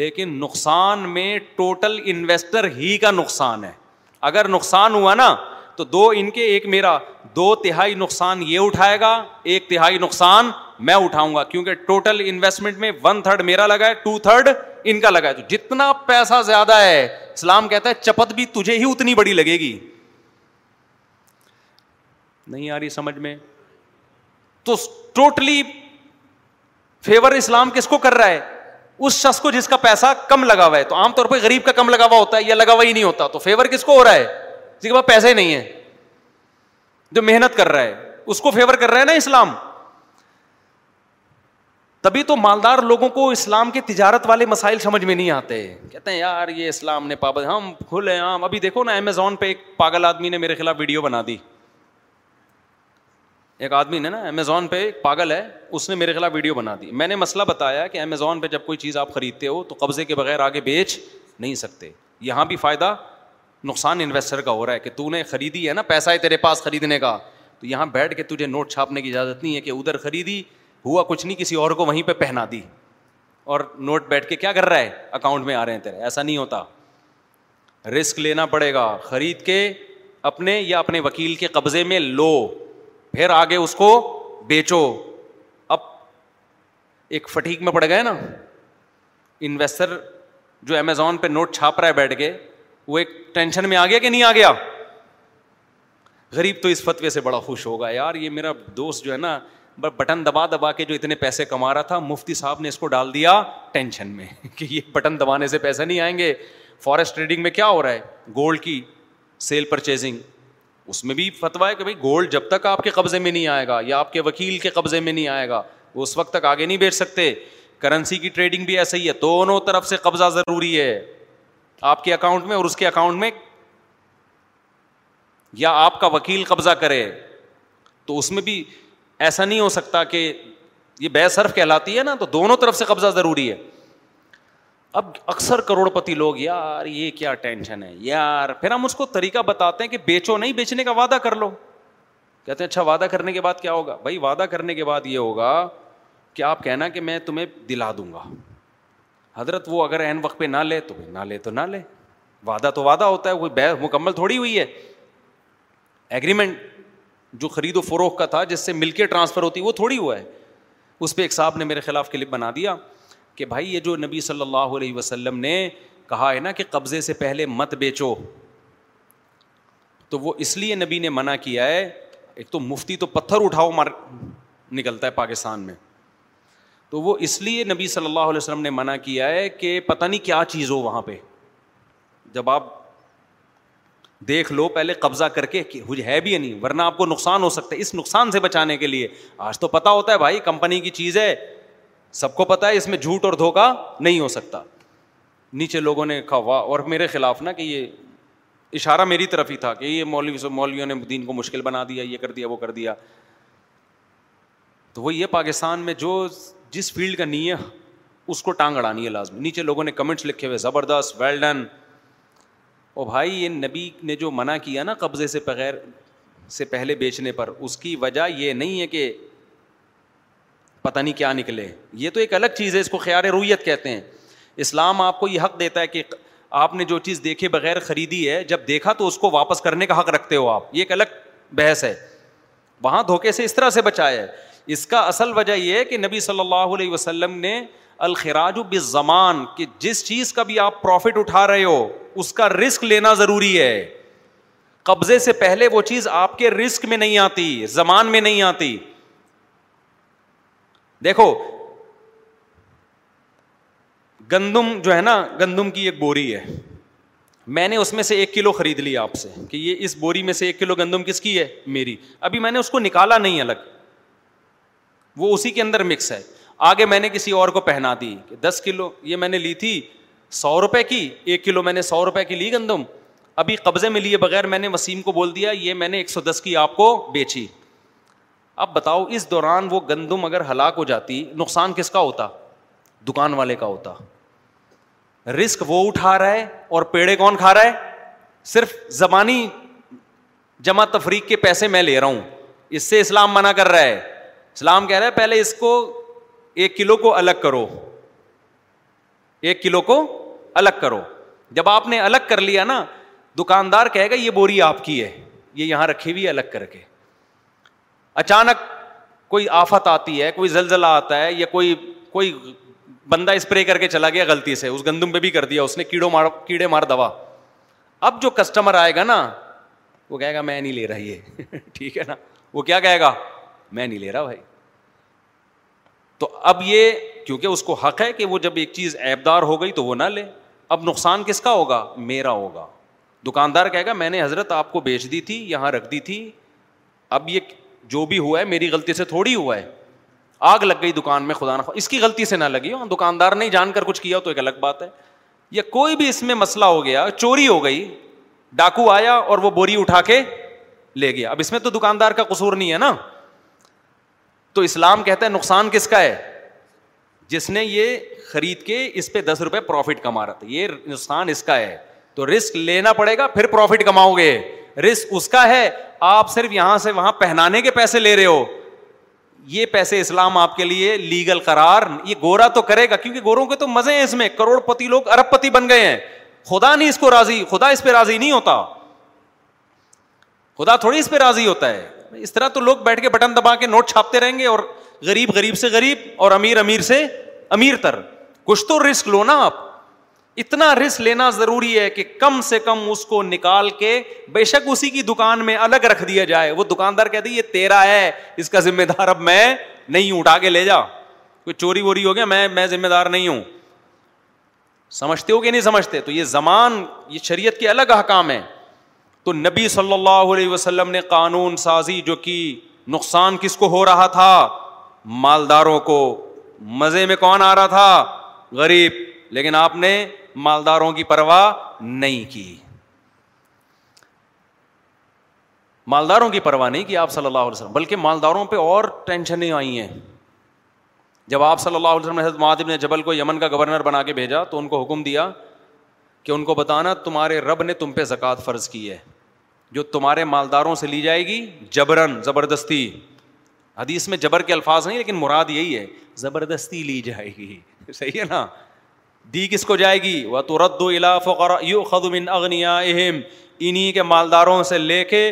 لیکن نقصان میں ٹوٹل انویسٹر ہی کا نقصان ہے اگر نقصان ہوا نا تو دو ان کے ایک میرا دو تہائی نقصان یہ اٹھائے گا ایک تہائی نقصان میں اٹھاؤں گا کیونکہ ٹوٹل انویسٹمنٹ میں ون تھرڈ میرا لگا ہے ٹو تھرڈ ان کا لگا ہے تو جتنا پیسہ زیادہ ہے اسلام کہتا ہے چپت بھی تجھے ہی اتنی بڑی لگے گی نہیں آ رہی سمجھ میں تو ٹوٹلی فیور اسلام کس کو کر رہا ہے اس شخص کو جس کا پیسہ کم لگا ہوا ہے تو عام طور پہ غریب کا کم لگا ہوا ہوتا ہے یا لگا ہوا ہی نہیں ہوتا تو فیور کس کو ہو رہا ہے جس کے پاس پیسے ہی نہیں ہے جو محنت کر رہا ہے اس کو فیور کر رہا ہے نا اسلام تبھی تو مالدار لوگوں کو اسلام کے تجارت والے مسائل سمجھ میں نہیں آتے کہتے ہیں یار یہ اسلام نے پابند ہم کھلے عام ابھی دیکھو نا امیزون پہ ایک پاگل آدمی نے میرے خلاف ویڈیو بنا دی ایک آدمی نے نا امیزون پہ ایک پاگل ہے اس نے میرے خلاف ویڈیو بنا دی میں نے مسئلہ بتایا کہ امیزون پہ جب کوئی چیز آپ خریدتے ہو تو قبضے کے بغیر آگے بیچ نہیں سکتے یہاں بھی فائدہ نقصان انویسٹر کا ہو رہا ہے کہ تو نے خریدی ہے نا پیسہ ہے تیرے پاس خریدنے کا تو یہاں بیٹھ کے تجھے نوٹ چھاپنے کی اجازت نہیں ہے کہ ادھر خریدی ہوا کچھ نہیں کسی اور کو وہیں پہ پہنا دی اور نوٹ بیٹھ کے کیا کر رہا ہے اکاؤنٹ میں آ رہے ہیں تیرے ایسا نہیں ہوتا رسک لینا پڑے گا خرید کے اپنے یا اپنے وکیل کے قبضے میں لو پھر آگے اس کو بیچو اب ایک فٹیک میں پڑ گئے نا انویسٹر جو امیزون پہ نوٹ چھاپ رہا ہے بیٹھ کے وہ ایک ٹینشن میں آ گیا کہ نہیں آ گیا غریب تو اس فتوے سے بڑا خوش ہوگا یار یہ میرا دوست جو ہے نا بٹن دبا دبا کے جو اتنے پیسے کما رہا تھا مفتی صاحب نے اس کو ڈال دیا ٹینشن میں کہ یہ بٹن دبانے سے پیسے نہیں آئیں گے فارسٹ ٹریڈنگ میں کیا ہو رہا ہے گولڈ کی سیل پرچیزنگ اس میں بھی فتویٰ ہے کہ بھائی گولڈ جب تک آپ کے قبضے میں نہیں آئے گا یا آپ کے وکیل کے قبضے میں نہیں آئے گا وہ اس وقت تک آگے نہیں بیچ سکتے کرنسی کی ٹریڈنگ بھی ایسا ہی ہے دونوں طرف سے قبضہ ضروری ہے آپ کے اکاؤنٹ میں اور اس کے اکاؤنٹ میں یا آپ کا وکیل قبضہ کرے تو اس میں بھی ایسا نہیں ہو سکتا کہ یہ بے صرف کہلاتی ہے نا تو دونوں طرف سے قبضہ ضروری ہے اب اکثر کروڑ پتی لوگ یار یہ کیا ٹینشن ہے یار پھر ہم اس کو طریقہ بتاتے ہیں کہ بیچو نہیں بیچنے کا وعدہ کر لو کہتے ہیں اچھا وعدہ کرنے کے بعد کیا ہوگا بھائی وعدہ کرنے کے بعد یہ ہوگا کہ آپ کہنا کہ میں تمہیں دلا دوں گا حضرت وہ اگر این وقت پہ نہ لے تو نہ لے تو نہ لے وعدہ تو وعدہ ہوتا ہے وہ بحث مکمل تھوڑی ہوئی ہے ایگریمنٹ جو خرید و فروخت کا تھا جس سے مل کے ٹرانسفر ہوتی وہ تھوڑی ہوا ہے اس پہ ایک صاحب نے میرے خلاف کلپ بنا دیا کہ بھائی یہ جو نبی صلی اللہ علیہ وسلم نے کہا ہے نا کہ قبضے سے پہلے مت بیچو تو وہ اس لیے نبی نے منع کیا ہے ایک تو تو مفتی پتھر اٹھاؤ نکلتا ہے پاکستان میں تو وہ اس لیے نبی صلی اللہ علیہ وسلم نے منع کیا ہے کہ پتہ نہیں کیا چیز ہو وہاں پہ جب آپ دیکھ لو پہلے قبضہ کر کے ہے بھی نہیں ورنہ آپ کو نقصان ہو سکتا ہے اس نقصان سے بچانے کے لیے آج تو پتہ ہوتا ہے بھائی کمپنی کی چیز ہے سب کو پتا ہے اس میں جھوٹ اور دھوکا نہیں ہو سکتا نیچے لوگوں نے اور میرے خلاف نا کہ یہ اشارہ میری طرف ہی تھا کہ یہ مولوی مولویوں نے دین کو مشکل بنا دیا یہ کر دیا وہ کر دیا تو وہ یہ پاکستان میں جو جس فیلڈ کا نہیں ہے اس کو ٹانگ اڑانی ہے لازمی نیچے لوگوں نے کمنٹس لکھے ہوئے زبردست ویل ڈن او بھائی یہ نبی نے جو منع کیا نا قبضے سے بغیر سے پہلے بیچنے پر اس کی وجہ یہ نہیں ہے کہ پتہ نہیں کیا نکلے یہ تو ایک الگ چیز ہے اس کو خیال رویت کہتے ہیں اسلام آپ کو یہ حق دیتا ہے کہ آپ نے جو چیز دیکھے بغیر خریدی ہے جب دیکھا تو اس کو واپس کرنے کا حق رکھتے ہو آپ یہ ایک الگ بحث ہے وہاں دھوکے سے اس طرح سے بچایا ہے اس کا اصل وجہ یہ ہے کہ نبی صلی اللہ علیہ وسلم نے الخراج و بزمان کہ جس چیز کا بھی آپ پروفٹ اٹھا رہے ہو اس کا رسک لینا ضروری ہے قبضے سے پہلے وہ چیز آپ کے رسک میں نہیں آتی زمان میں نہیں آتی دیکھو گندم جو ہے نا گندم کی ایک بوری ہے میں نے اس میں سے ایک کلو خرید لی آپ سے کہ یہ اس بوری میں سے ایک کلو گندم کس کی ہے میری ابھی میں نے اس کو نکالا نہیں الگ وہ اسی کے اندر مکس ہے آگے میں نے کسی اور کو پہنا دی کہ دس کلو یہ میں نے لی تھی سو روپے کی ایک کلو میں نے سو روپے کی لی گندم ابھی قبضے میں لیے بغیر میں نے وسیم کو بول دیا یہ میں نے ایک سو دس کی آپ کو بیچی اب بتاؤ اس دوران وہ گندم اگر ہلاک ہو جاتی نقصان کس کا ہوتا دکان والے کا ہوتا رسک وہ اٹھا رہا ہے اور پیڑے کون کھا رہا ہے صرف زبانی جمع تفریق کے پیسے میں لے رہا ہوں اس سے اسلام منع کر رہا ہے اسلام کہہ رہا ہے پہلے اس کو ایک کلو کو الگ کرو ایک کلو کو الگ کرو جب آپ نے الگ کر لیا نا دکاندار کہے گا یہ بوری آپ کی ہے یہ یہاں رکھی ہوئی الگ کر کے اچانک کوئی آفت آتی ہے کوئی زلزلہ آتا ہے یا کوئی کوئی بندہ اسپرے کر کے چلا گیا غلطی سے اس گندم پہ بھی کر دیا اس نے کیڑوں مار کیڑے مار دوا اب جو کسٹمر آئے گا نا وہ کہے گا میں نہیں لے رہا یہ ٹھیک ہے نا وہ کیا کہے گا میں نہیں لے رہا بھائی تو اب یہ کیونکہ اس کو حق ہے کہ وہ جب ایک چیز ایبدار ہو گئی تو وہ نہ لے اب نقصان کس کا ہوگا میرا ہوگا دکاندار کہے گا میں نے حضرت آپ کو بیچ دی تھی یہاں رکھ دی تھی اب یہ جو بھی ہوا ہے میری غلطی سے تھوڑی ہوا ہے آگ لگ گئی دکان میں خدا نہ اس کی غلطی سے نہ لگی ہو دکاندار نے جان کر کچھ کیا تو ایک الگ بات ہے یا کوئی بھی اس میں مسئلہ ہو گیا چوری ہو گئی ڈاکو آیا اور وہ بوری اٹھا کے لے گیا اب اس میں تو دکاندار کا قصور نہیں ہے نا تو اسلام کہتا ہے نقصان کس کا ہے جس نے یہ خرید کے اس پہ دس روپے پروفٹ کما رہا تھا یہ نقصان اس کا ہے تو رسک لینا پڑے گا پھر پروفٹ کماؤ گے رسک اس کا ہے آپ صرف یہاں سے وہاں پہنانے کے پیسے لے رہے ہو یہ پیسے اسلام آپ کے لیے لیگل قرار یہ گورا تو کرے گا کیونکہ گوروں کے تو مزے ہیں اس میں کروڑ پتی لوگ ارب پتی بن گئے ہیں خدا نہیں اس کو راضی خدا اس پہ راضی نہیں ہوتا خدا تھوڑی اس پہ راضی ہوتا ہے اس طرح تو لوگ بیٹھ کے بٹن دبا کے نوٹ چھاپتے رہیں گے اور غریب غریب سے غریب اور امیر امیر سے امیر تر کچھ تو رسک لو نا آپ اتنا رس لینا ضروری ہے کہ کم سے کم اس کو نکال کے بے شک اسی کی دکان میں الگ رکھ دیا جائے وہ دکاندار کہتے یہ تیرا ہے اس کا ذمہ دار اب میں نہیں ہوں اٹھا کے لے جا کوئی چوری ووری ہو گیا میں میں ذمہ دار نہیں ہوں سمجھتے ہو کہ نہیں سمجھتے تو یہ زمان یہ شریعت کے الگ احکام ہے تو نبی صلی اللہ علیہ وسلم نے قانون سازی جو کی نقصان کس کو ہو رہا تھا مالداروں کو مزے میں کون آ رہا تھا غریب لیکن آپ نے مالداروں کی پرواہ نہیں کی مالداروں کی پرواہ نہیں کی آپ صلی اللہ علیہ وسلم بلکہ مالداروں پہ اور آئی ہیں جب آپ صلی اللہ علیہ وسلم جبل کو کو یمن کا گورنر بنا کے بھیجا تو ان حکم دیا کہ ان کو بتانا تمہارے رب نے تم پہ زکوٰۃ فرض کی ہے جو تمہارے مالداروں سے لی جائے گی جبرن زبردستی حدیث میں جبر کے الفاظ نہیں لیکن مراد یہی ہے زبردستی لی جائے گی صحیح ہے نا دی کس کو جائے گی وہ تو رد و الا فقرا یو خدو اغنیا اہم انہیں کے مالداروں سے لے کے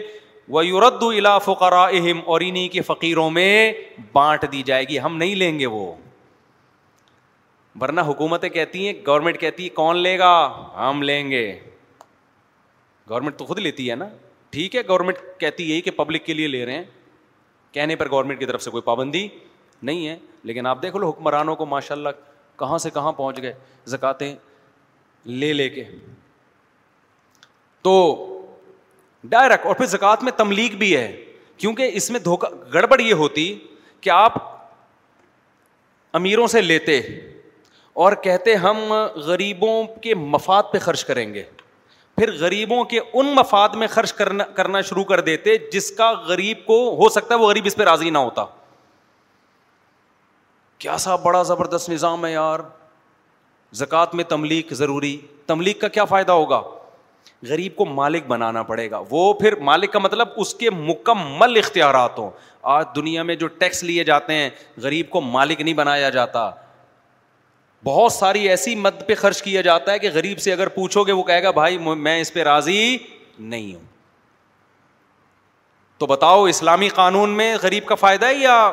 وہ یو رد و الا فقرا اہم اور انہیں کے فقیروں میں بانٹ دی جائے گی ہم نہیں لیں گے وہ ورنہ حکومتیں کہتی ہیں گورنمنٹ کہتی ہے کون لے گا ہم لیں گے گورنمنٹ تو خود لیتی ہے نا ٹھیک ہے گورنمنٹ کہتی یہی کہ پبلک کے لیے لے رہے ہیں کہنے پر گورنمنٹ کی طرف سے کوئی پابندی نہیں ہے لیکن آپ دیکھ لو حکمرانوں کو ماشاء اللہ کہاں سے کہاں پہنچ گئے زکاتیں لے لے کے تو ڈائریکٹ اور پھر زکوٰۃ میں تملیغ بھی ہے کیونکہ اس میں دھوکہ گڑبڑ یہ ہوتی کہ آپ امیروں سے لیتے اور کہتے ہم غریبوں کے مفاد پہ خرچ کریں گے پھر غریبوں کے ان مفاد میں خرچ کرنا کرنا شروع کر دیتے جس کا غریب کو ہو سکتا ہے وہ غریب اس پہ راضی نہ ہوتا کیا سا بڑا زبردست نظام ہے یار زکوٰۃ میں تملیغ ضروری تملیغ کا کیا فائدہ ہوگا غریب کو مالک بنانا پڑے گا وہ پھر مالک کا مطلب اس کے مکمل اختیارات ہوں آج دنیا میں جو ٹیکس لیے جاتے ہیں غریب کو مالک نہیں بنایا جاتا بہت ساری ایسی مد پہ خرچ کیا جاتا ہے کہ غریب سے اگر پوچھو گے وہ کہے گا بھائی میں اس پہ راضی نہیں ہوں تو بتاؤ اسلامی قانون میں غریب کا فائدہ ہے یا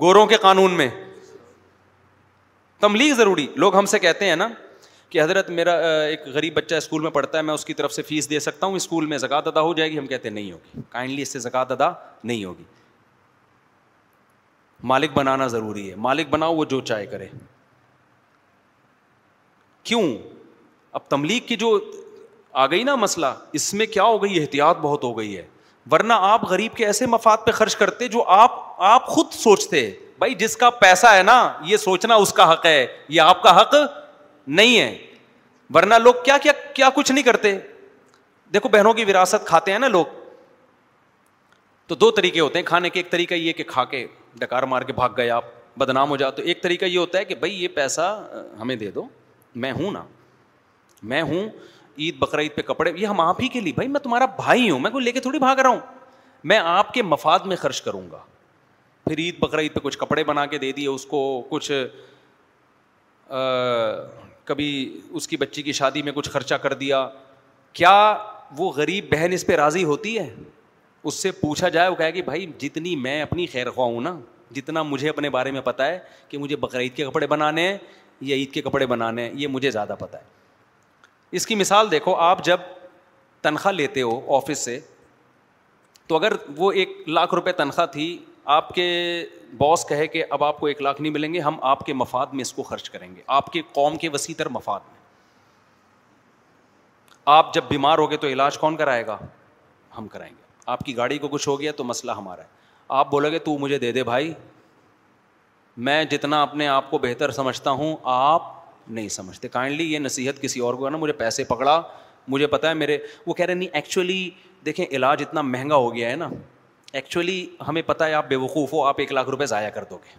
گوروں کے قانون میں تملیغ ضروری لوگ ہم سے کہتے ہیں نا کہ حضرت میرا ایک غریب بچہ اسکول میں پڑھتا ہے میں اس کی طرف سے فیس دے سکتا ہوں اسکول میں زکات ادا ہو جائے گی ہم کہتے ہیں نہیں ہوگی کائنڈلی اس سے زکات ادا نہیں ہوگی مالک بنانا ضروری ہے مالک بناؤ وہ جو چاہے کرے کیوں اب تملیغ کی جو آ گئی نا مسئلہ اس میں کیا ہو گئی احتیاط بہت ہو گئی ہے ورنہ آپ غریب کے ایسے مفاد پہ خرچ کرتے جو آپ آپ خود سوچتے بھائی جس کا پیسہ ہے نا یہ سوچنا اس کا حق ہے یہ آپ کا حق نہیں ہے ورنہ لوگ کیا کیا کیا کچھ نہیں کرتے دیکھو بہنوں کی وراثت کھاتے ہیں نا لوگ تو دو طریقے ہوتے ہیں کھانے کے ایک طریقہ یہ کہ کھا کے ڈکار مار کے بھاگ گئے آپ بدنام ہو جاؤ تو ایک طریقہ یہ ہوتا ہے کہ بھائی یہ پیسہ ہمیں دے دو میں ہوں نا میں ہوں عید بقرعید پہ کپڑے یہ ہم آپ ہی کے لیے بھائی میں تمہارا بھائی ہوں میں کو لے کے تھوڑی بھاگ رہا ہوں میں آپ کے مفاد میں خرچ کروں گا پھر عید بقرعید پہ کچھ کپڑے بنا کے دے دیے اس کو کچھ کبھی اس کی بچی کی شادی میں کچھ خرچہ کر دیا کیا وہ غریب بہن اس پہ راضی ہوتی ہے اس سے پوچھا جائے وہ کہے کہ بھائی جتنی میں اپنی خیر خواہ ہوں نا جتنا مجھے اپنے بارے میں پتہ ہے کہ مجھے بقرعید کے کپڑے بنانے ہیں یا عید کے کپڑے بنانے ہیں یہ مجھے زیادہ پتہ ہے اس کی مثال دیکھو آپ جب تنخواہ لیتے ہو آفس سے تو اگر وہ ایک لاکھ روپے تنخواہ تھی آپ کے باس کہے کہ اب آپ کو ایک لاکھ نہیں ملیں گے ہم آپ کے مفاد میں اس کو خرچ کریں گے آپ کے قوم کے وسیع تر مفاد میں آپ جب بیمار ہو گئے تو علاج کون کرائے گا ہم کرائیں گے آپ کی گاڑی کو کچھ ہو گیا تو مسئلہ ہمارا ہے آپ بولو گے تو مجھے دے دے بھائی میں جتنا اپنے آپ کو بہتر سمجھتا ہوں آپ نہیں سمجھتے کائنڈلی یہ نصیحت کسی اور کو ہے نا مجھے پیسے پکڑا مجھے پتا ہے میرے وہ کہہ رہے نہیں ایکچولی دیکھیں علاج اتنا مہنگا ہو گیا ہے نا ایکچولی ہمیں پتہ ہے آپ بے وقوف ہو آپ ایک لاکھ روپے ضائع کر دو گے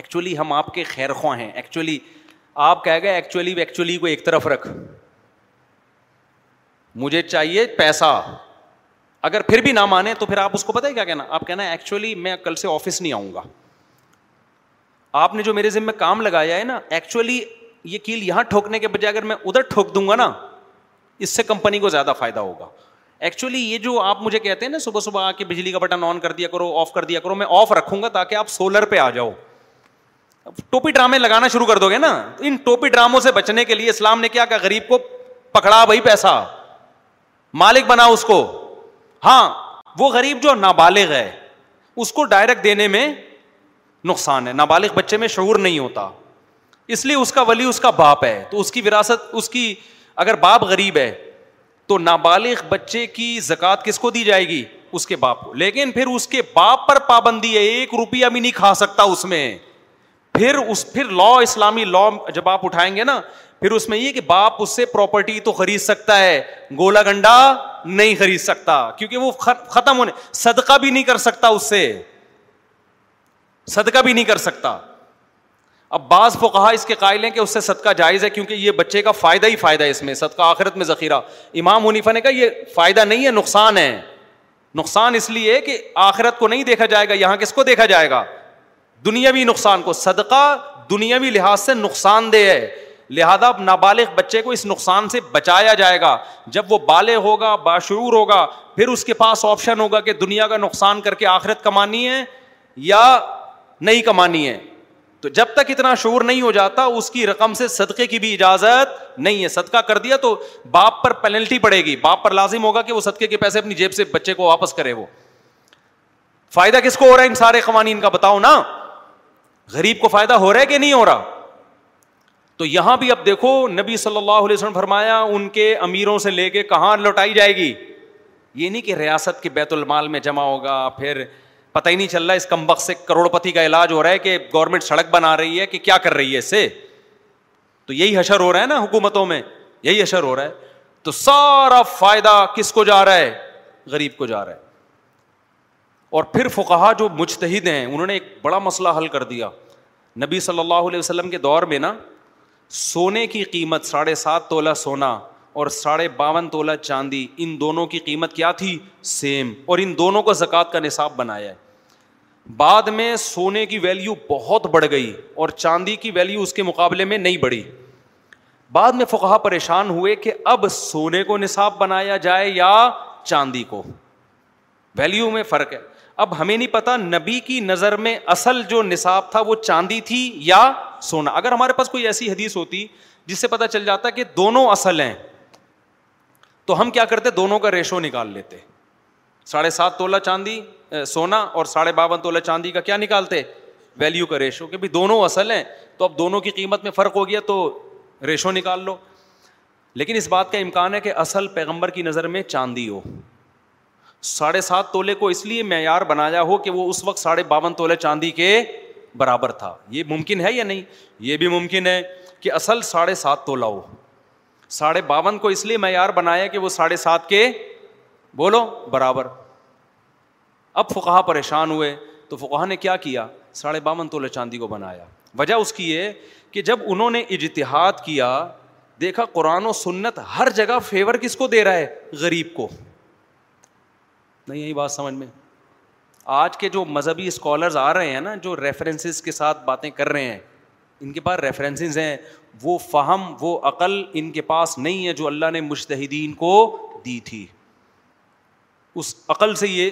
ایکچولی ہم آپ کے خیر خواہ ہیں ایکچولی آپ کہہ گئے ایکچولی ایکچولی کو ایک طرف رکھ مجھے چاہیے پیسہ اگر پھر بھی نہ مانے تو پھر آپ اس کو پتہ ہے کیا کہنا آپ کہنا ایکچولی میں کل سے آفس نہیں آؤں گا آپ نے جو میرے ذمے کام لگایا ہے نا ایکچولی یہ کیل یہاں ٹھوکنے کے بجائے اگر میں ادھر ٹھوک دوں گا نا اس سے کمپنی کو زیادہ فائدہ ہوگا ایکچولی یہ جو آپ مجھے کہتے ہیں نا صبح صبح آ کے بجلی کا بٹن آن کر دیا کرو آف کر دیا کرو میں آف رکھوں گا تاکہ آپ سولر پہ آ جاؤ ٹوپی ڈرامے لگانا شروع کر دو گے نا ان ٹوپی ڈراموں سے بچنے کے لیے اسلام نے کیا غریب کو پکڑا بھائی پیسہ مالک بنا اس کو ہاں وہ غریب جو نابالغ ہے اس کو ڈائریکٹ دینے میں نقصان ہے نابالغ بچے میں شعور نہیں ہوتا اس لیے اس کا ولی اس کا باپ ہے تو اس کی وراثت اس کی اگر باپ غریب ہے تو نابالغ بچے کی زکات کس کو دی جائے گی اس کے باپ کو لیکن پھر اس کے باپ پر پابندی ہے ایک روپیہ بھی نہیں کھا سکتا اس میں پھر اس پھر لا اسلامی لا جب آپ اٹھائیں گے نا پھر اس میں یہ کہ باپ اس سے پراپرٹی تو خرید سکتا ہے گولا گنڈا نہیں خرید سکتا کیونکہ وہ ختم ہونے صدقہ بھی نہیں کر سکتا اس سے صدقہ بھی نہیں کر سکتا اب بعض فقہا کہا اس کے قائل ہیں کہ اس سے صدقہ جائز ہے کیونکہ یہ بچے کا فائدہ ہی فائدہ ہے اس میں صدقہ آخرت میں ذخیرہ امام منیفا نے کہا یہ فائدہ نہیں ہے نقصان ہے نقصان اس لیے کہ آخرت کو نہیں دیکھا جائے گا یہاں کس کو دیکھا جائے گا دنیاوی نقصان کو صدقہ دنیاوی لحاظ سے نقصان دہ ہے لہذا اب نابالغ بچے کو اس نقصان سے بچایا جائے گا جب وہ بالغ ہوگا باشعور ہوگا پھر اس کے پاس آپشن ہوگا کہ دنیا کا نقصان کر کے آخرت کمانی ہے یا نہیں کمانی ہے تو جب تک اتنا شور نہیں ہو جاتا اس کی رقم سے صدقے کی بھی اجازت نہیں ہے صدقہ کر دیا تو باپ پر پینلٹی پڑے گی باپ پر لازم ہوگا کہ وہ صدقے کے پیسے اپنی جیب سے بچے کو واپس کرے وہ فائدہ کس کو ہو رہا ہے ان سارے قوانین کا بتاؤ نا غریب کو فائدہ ہو رہا ہے کہ نہیں ہو رہا تو یہاں بھی اب دیکھو نبی صلی اللہ علیہ وسلم فرمایا ان کے امیروں سے لے کے کہاں لوٹائی جائے گی یہ نہیں کہ ریاست کے بیت المال میں جمع ہوگا پھر پتہ ہی نہیں چل رہا ہے اس کمبخ سے کروڑ پتی کا علاج ہو رہا ہے کہ گورنمنٹ سڑک بنا رہی ہے کہ کیا کر رہی ہے اسے تو یہی حشر ہو رہا ہے نا حکومتوں میں یہی حشر ہو رہا ہے تو سارا فائدہ کس کو جا رہا ہے غریب کو جا رہا ہے اور پھر فقہ جو مجتہد ہیں انہوں نے ایک بڑا مسئلہ حل کر دیا نبی صلی اللہ علیہ وسلم کے دور میں نا سونے کی قیمت ساڑھے سات تولہ سونا اور ساڑھے باون تولہ چاندی ان دونوں کی قیمت کیا تھی سیم اور ان دونوں کو زکوٰۃ کا نصاب بنایا ہے بعد میں سونے کی ویلیو بہت بڑھ گئی اور چاندی کی ویلیو اس کے مقابلے میں نہیں بڑھی بعد میں فقہ پریشان ہوئے کہ اب سونے کو نصاب بنایا جائے یا چاندی کو ویلیو میں فرق ہے اب ہمیں نہیں پتا نبی کی نظر میں اصل جو نصاب تھا وہ چاندی تھی یا سونا اگر ہمارے پاس کوئی ایسی حدیث ہوتی جس سے پتا چل جاتا کہ دونوں اصل ہیں تو ہم کیا کرتے دونوں کا ریشو نکال لیتے ساڑھے سات تولہ چاندی سونا اور ساڑھے باون تولہ چاندی کا کیا نکالتے ویلیو کا ریشو کہ بھی دونوں اصل ہیں تو اب دونوں کی قیمت میں فرق ہو گیا تو ریشو نکال لو لیکن اس بات کا امکان ہے کہ اصل پیغمبر کی نظر میں چاندی ہو ساڑھے سات تولے کو اس لیے معیار بنایا ہو کہ وہ اس وقت ساڑھے باون تولے چاندی کے برابر تھا یہ ممکن ہے یا نہیں یہ بھی ممکن ہے کہ اصل ساڑھے سات تولہ ہو ساڑھے باون کو اس لیے معیار بنایا کہ وہ ساڑھے سات کے بولو برابر اب فقہ پریشان ہوئے تو فقہ نے کیا کیا ساڑھے باون تولے چاندی کو بنایا وجہ اس کی یہ کہ جب انہوں نے اجتہاد کیا دیکھا قرآن و سنت ہر جگہ فیور کس کو دے رہا ہے غریب کو نہیں یہی بات سمجھ میں آج کے جو مذہبی اسکالرز آ رہے ہیں نا جو ریفرنسز کے ساتھ باتیں کر رہے ہیں ان کے پاس ریفرنسز ہیں وہ فہم وہ عقل ان کے پاس نہیں ہے جو اللہ نے مشتحدین کو دی تھی اس عقل سے یہ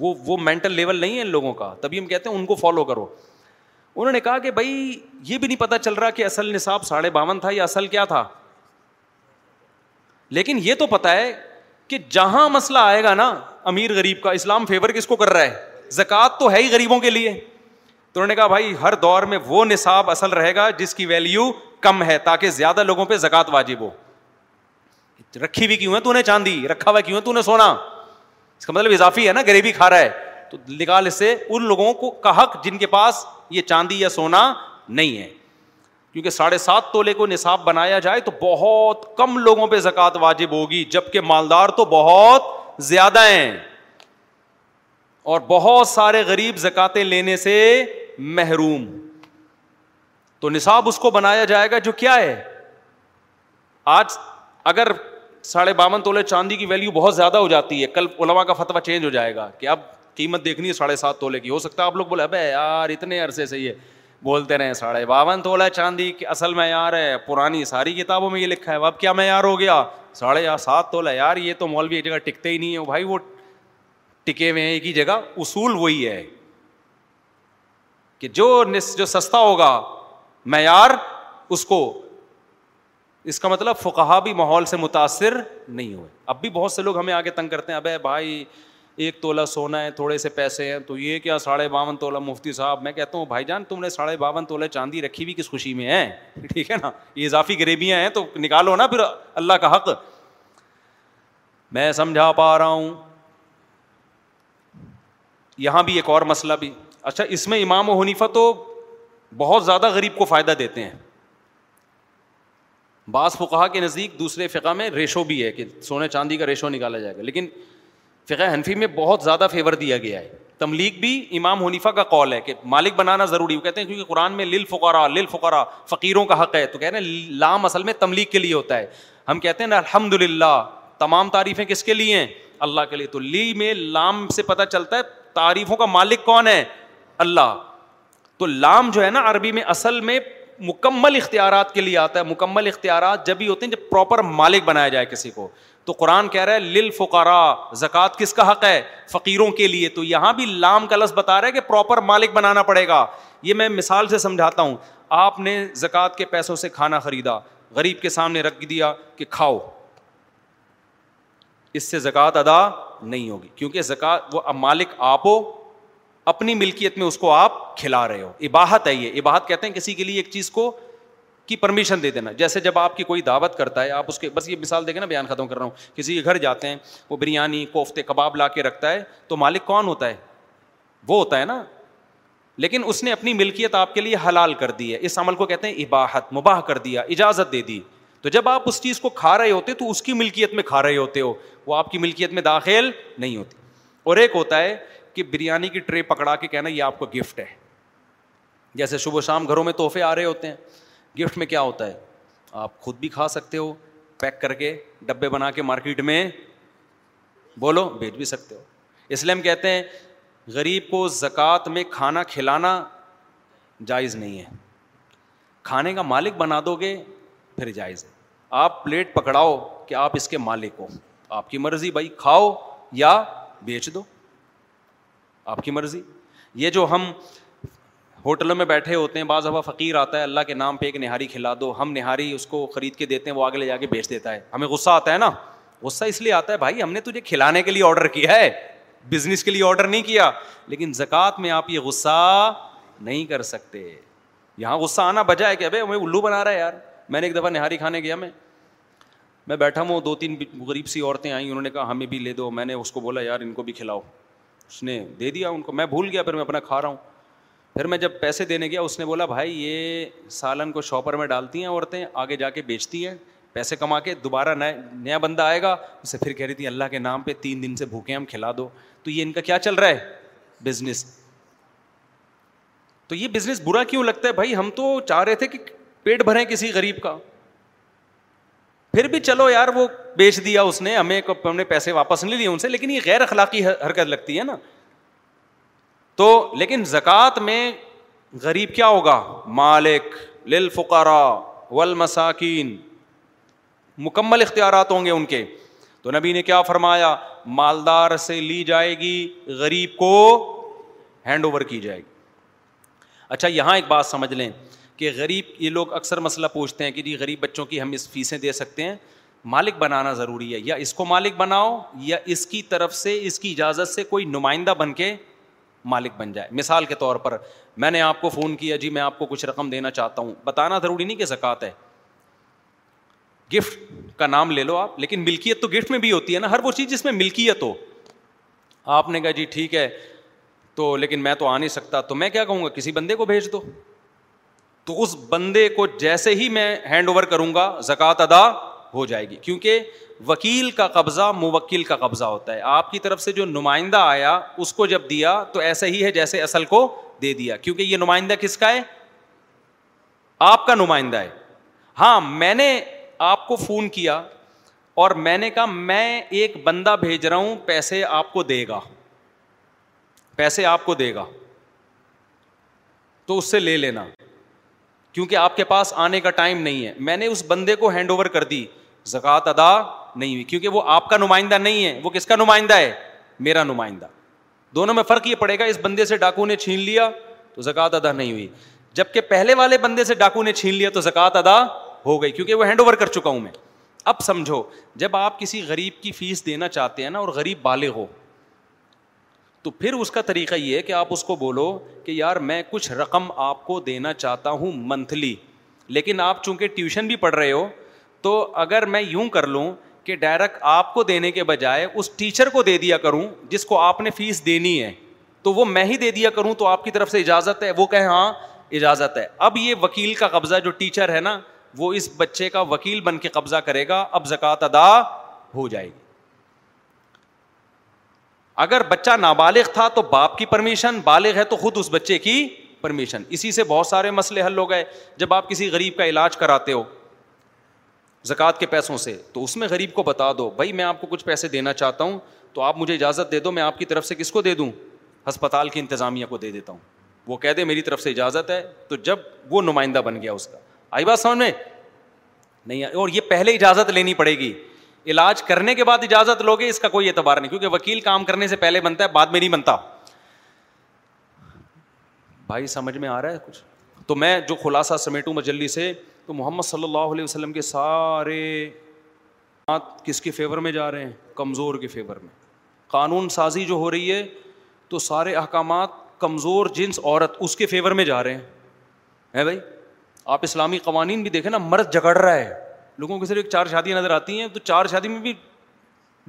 وہ وہ مینٹل لیول نہیں ہے ان لوگوں کا تبھی ہم کہتے ہیں ان کو فالو کرو انہوں نے کہا کہ بھائی یہ بھی نہیں پتا چل رہا کہ اصل نصاب ساڑھے باون تھا یا اصل کیا تھا لیکن یہ تو پتا ہے کہ جہاں مسئلہ آئے گا نا امیر غریب کا اسلام فیور کس کو کر رہا ہے زکات تو ہے ہی غریبوں کے لیے تو انہوں نے کہا بھائی ہر دور میں وہ نصاب اصل رہے گا جس کی ویلیو کم ہے تاکہ زیادہ لوگوں پہ زکات واجب ہو رکھی ہوئی کیوں ہے تو نے چاندی رکھا ہوا کیوں ہے تو سونا اس کا مطلب اضافی ہے نا غریبی کھا رہا ہے تو نکال اس سے ان لوگوں کو کا حق جن کے پاس یہ چاندی یا سونا نہیں ہے کیونکہ ساڑھے سات تولے کو نصاب بنایا جائے تو بہت کم لوگوں پہ زکوٰۃ واجب ہوگی جبکہ مالدار تو بہت زیادہ ہیں اور بہت سارے غریب زکاتے لینے سے محروم تو نصاب اس کو بنایا جائے گا جو کیا ہے آج اگر ساڑھے باون تولے چاندی کی ویلیو بہت زیادہ ہو جاتی ہے کل علما کا فتویٰ چینج ہو جائے گا کہ اب قیمت دیکھنی ہے ساڑھے سات تولے کی ہو سکتا ہے آپ لوگ بولے ابے یار اتنے عرصے سے یہ بولتے رہے ساڑھے باون تولا چاندی کہ اصل میں یار ہے پرانی ساری کتابوں میں یہ لکھا ہے اب کیا میں یار ہو گیا ساڑھے سات تولا یار یہ تو مولوی ایک جگہ ٹکتے ہی نہیں ہے بھائی وہ ٹکے ہوئے ہیں ایک ہی جگہ اصول وہی ہے کہ جو جو سستا ہوگا معیار اس کو اس کا مطلب فقہ بھی ماحول سے متاثر نہیں ہوئے اب بھی بہت سے لوگ ہمیں آگے تنگ کرتے ہیں اب بھائی ایک تولا سونا ہے تھوڑے سے پیسے ہیں تو یہ کیا ساڑھے باون تولا مفتی صاحب میں کہتا ہوں بھائی جان تم نے ساڑھے باون تولہ چاندی رکھی ہوئی کس خوشی میں ہے ٹھیک ہے نا یہ اضافی غریبیاں ہیں تو نکالو نا پھر اللہ کا حق میں سمجھا پا رہا ہوں یہاں بھی ایک اور مسئلہ بھی اچھا اس میں امام و حنیفہ تو بہت زیادہ غریب کو فائدہ دیتے ہیں بعض فقہ کے نزدیک دوسرے فقہ میں ریشو بھی ہے کہ سونے چاندی کا ریشو نکالا جائے گا لیکن فقہ حنفی میں بہت زیادہ فیور دیا گیا ہے تملیغ بھی امام حنیفہ کا کال ہے کہ مالک بنانا ضروری ہے وہ کہتے ہیں کیونکہ قرآن میں لل فقرا لل فقرا فقیروں کا حق ہے تو کہہ رہے ہیں لام اصل میں تملیغ کے لیے ہوتا ہے ہم کہتے ہیں نا الحمد للہ تمام تعریفیں کس کے لیے ہیں اللہ کے لیے تو لی میں لام سے پتہ چلتا ہے تعریفوں کا مالک کون ہے اللہ تو لام جو ہے نا عربی میں اصل میں مکمل اختیارات کے لیے آتا ہے مکمل اختیارات جب ہی ہوتے ہیں جب پراپر مالک بنایا جائے کسی کو تو قرآن کہہ رہا ہے لل زکوٰۃ کس کا حق ہے فقیروں کے لیے تو یہاں بھی لام کا لفظ بتا رہا ہے کہ پراپر مالک بنانا پڑے گا یہ میں مثال سے سمجھاتا ہوں آپ نے زکوٰۃ کے پیسوں سے کھانا خریدا غریب کے سامنے رکھ دیا کہ کھاؤ اس سے زکوٰۃ ادا نہیں ہوگی کیونکہ زکوٰۃ وہ مالک آپ ہو اپنی ملکیت میں اس کو آپ کھلا رہے ہو اباہت ہے یہ اباہت کہتے ہیں کسی کے لیے ایک چیز کو کی پرمیشن دے دینا جیسے جب آپ کی کوئی دعوت کرتا ہے آپ اس کے بس یہ مثال دیکھیں نا بیان ختم کر رہا ہوں کسی کے گھر جاتے ہیں وہ بریانی کوفتے کباب لا کے رکھتا ہے تو مالک کون ہوتا ہے وہ ہوتا ہے نا لیکن اس نے اپنی ملکیت آپ کے لیے حلال کر دی ہے اس عمل کو کہتے ہیں اباحت مباہ کر دیا اجازت دے دی تو جب آپ اس چیز کو کھا رہے ہوتے تو اس کی ملکیت میں کھا رہے ہوتے ہو وہ آپ کی ملکیت میں داخل نہیں ہوتی اور ایک ہوتا ہے کہ بریانی کی ٹرے پکڑا کے کہنا یہ آپ کو گفٹ ہے جیسے صبح شام گھروں میں تحفے آ رہے ہوتے ہیں گفٹ میں کیا ہوتا ہے آپ خود بھی کھا سکتے ہو پیک کر کے ڈبے بنا کے مارکیٹ میں بولو بیچ بھی سکتے ہو اس لیے ہم کہتے ہیں غریب کو زکوٰۃ میں کھانا کھلانا جائز نہیں ہے کھانے کا مالک بنا دو گے پھر جائز ہے آپ پلیٹ پکڑاؤ کہ آپ اس کے مالک ہو آپ کی مرضی بھائی کھاؤ یا بیچ دو آپ کی مرضی یہ جو ہم ہوٹلوں میں بیٹھے ہوتے ہیں بعض ہوا فقیر آتا ہے اللہ کے نام پہ ایک نہاری کھلا دو ہم نہاری اس کو خرید کے دیتے ہیں وہ آگے لے جا کے بیچ دیتا ہے ہمیں غصہ آتا ہے نا غصہ اس لیے آتا ہے بھائی ہم نے تجھے کھلانے کے لیے آڈر کیا ہے بزنس کے لیے آڈر نہیں کیا لیکن زکوٰۃ میں آپ یہ غصہ نہیں کر سکتے یہاں غصہ آنا بجا ہے کہ ابھی ہمیں الو بنا رہا ہے یار میں نے ایک دفعہ نہاری کھانے گیا میں میں بیٹھا ہوں دو تین غریب سی عورتیں آئیں انہوں نے کہا ہمیں بھی لے دو میں نے اس کو بولا یار ان کو بھی کھلاؤ اس نے دے دیا ان کو میں بھول گیا پھر میں اپنا کھا رہا ہوں پھر میں جب پیسے دینے گیا اس نے بولا بھائی یہ سالن کو شاپر میں ڈالتی ہیں عورتیں آگے جا کے بیچتی ہیں پیسے کما کے دوبارہ نیا نیا بندہ آئے گا اسے پھر کہہ رہی تھی اللہ کے نام پہ تین دن سے بھوکے ہم کھلا دو تو یہ ان کا کیا چل رہا ہے بزنس تو یہ بزنس برا کیوں لگتا ہے بھائی ہم تو چاہ رہے تھے کہ پیٹ بھریں کسی غریب کا پھر بھی چلو یار وہ بیچ دیا اس نے ہمیں ہم نے پیسے واپس نہیں لیے ان سے لیکن یہ غیر اخلاقی حرکت لگتی ہے نا تو لیکن زکوٰۃ میں غریب کیا ہوگا مالک ول مساکین مکمل اختیارات ہوں گے ان کے تو نبی نے کیا فرمایا مالدار سے لی جائے گی غریب کو ہینڈ اوور کی جائے گی اچھا یہاں ایک بات سمجھ لیں کہ غریب یہ لوگ اکثر مسئلہ پوچھتے ہیں کہ جی غریب بچوں کی ہم اس فیسیں دے سکتے ہیں مالک بنانا ضروری ہے یا اس کو مالک بناؤ یا اس کی طرف سے اس کی اجازت سے کوئی نمائندہ بن کے مالک بن جائے مثال کے طور پر میں نے آپ کو فون کیا جی میں آپ کو کچھ رقم دینا چاہتا ہوں بتانا ضروری نہیں کہ زکوٰۃ ہے گفٹ کا نام لے لو آپ لیکن ملکیت تو گفٹ میں بھی ہوتی ہے نا ہر وہ چیز جس میں ملکیت ہو آپ نے کہا جی ٹھیک ہے تو لیکن میں تو آ نہیں سکتا تو میں کیا کہوں گا کسی بندے کو بھیج دو تو اس بندے کو جیسے ہی میں ہینڈ اوور کروں گا زکوٰۃ ادا ہو جائے گی کیونکہ وکیل کا قبضہ موکل کا قبضہ ہوتا ہے آپ کی طرف سے جو نمائندہ آیا اس کو جب دیا تو ایسے ہی ہے جیسے اصل کو دے دیا کیونکہ یہ نمائندہ کس کا ہے آپ کا نمائندہ ہے ہاں میں نے آپ کو فون کیا اور میں نے کہا میں ایک بندہ بھیج رہا ہوں پیسے آپ کو دے گا پیسے آپ کو دے گا تو اس سے لے لینا کیونکہ آپ کے پاس آنے کا ٹائم نہیں ہے میں نے اس بندے کو ہینڈ اوور کر دی زکوٰۃ ادا نہیں ہوئی کیونکہ وہ آپ کا نمائندہ نہیں ہے وہ کس کا نمائندہ ہے میرا نمائندہ دونوں میں فرق یہ پڑے گا اس بندے سے ڈاکو نے چھین لیا تو زکوٰۃ ادا نہیں ہوئی جبکہ پہلے والے بندے سے ڈاکو نے چھین لیا تو زکوٰۃ ادا ہو گئی کیونکہ وہ ہینڈ اوور کر چکا ہوں میں اب سمجھو جب آپ کسی غریب کی فیس دینا چاہتے ہیں نا اور غریب بالغ ہو تو پھر اس کا طریقہ یہ ہے کہ آپ اس کو بولو کہ یار میں کچھ رقم آپ کو دینا چاہتا ہوں منتھلی لیکن آپ چونکہ ٹیوشن بھی پڑھ رہے ہو تو اگر میں یوں کر لوں کہ ڈائریکٹ آپ کو دینے کے بجائے اس ٹیچر کو دے دیا کروں جس کو آپ نے فیس دینی ہے تو وہ میں ہی دے دیا کروں تو آپ کی طرف سے اجازت ہے وہ کہیں ہاں اجازت ہے اب یہ وکیل کا قبضہ جو ٹیچر ہے نا وہ اس بچے کا وکیل بن کے قبضہ کرے گا اب زکوٰۃ ادا ہو جائے گی اگر بچہ نابالغ تھا تو باپ کی پرمیشن بالغ ہے تو خود اس بچے کی پرمیشن اسی سے بہت سارے مسئلے حل ہو گئے جب آپ کسی غریب کا علاج کراتے ہو زکوٰۃ کے پیسوں سے تو اس میں غریب کو بتا دو بھائی میں آپ کو کچھ پیسے دینا چاہتا ہوں تو آپ مجھے اجازت دے دو میں آپ کی طرف سے کس کو دے دوں ہسپتال کی انتظامیہ کو دے دیتا ہوں وہ کہہ دے میری طرف سے اجازت ہے تو جب وہ نمائندہ بن گیا اس کا آئی بات سمجھ میں نہیں اور یہ پہلے اجازت لینی پڑے گی علاج کرنے کے بعد اجازت لوگے اس کا کوئی اعتبار نہیں کیونکہ وکیل کام کرنے سے پہلے بنتا ہے بعد میں نہیں بنتا بھائی سمجھ میں آ رہا ہے کچھ تو میں جو خلاصہ سمیٹوں مجلی سے تو محمد صلی اللہ علیہ وسلم کے سارے کس کے فیور میں جا رہے ہیں کمزور کے فیور میں قانون سازی جو ہو رہی ہے تو سارے احکامات کمزور جنس عورت اس کے فیور میں جا رہے ہیں ہے بھائی آپ اسلامی قوانین بھی دیکھیں نا مرد جگڑ رہا ہے لوگوں کو صرف ایک چار شادیاں نظر آتی ہیں تو چار شادی میں بھی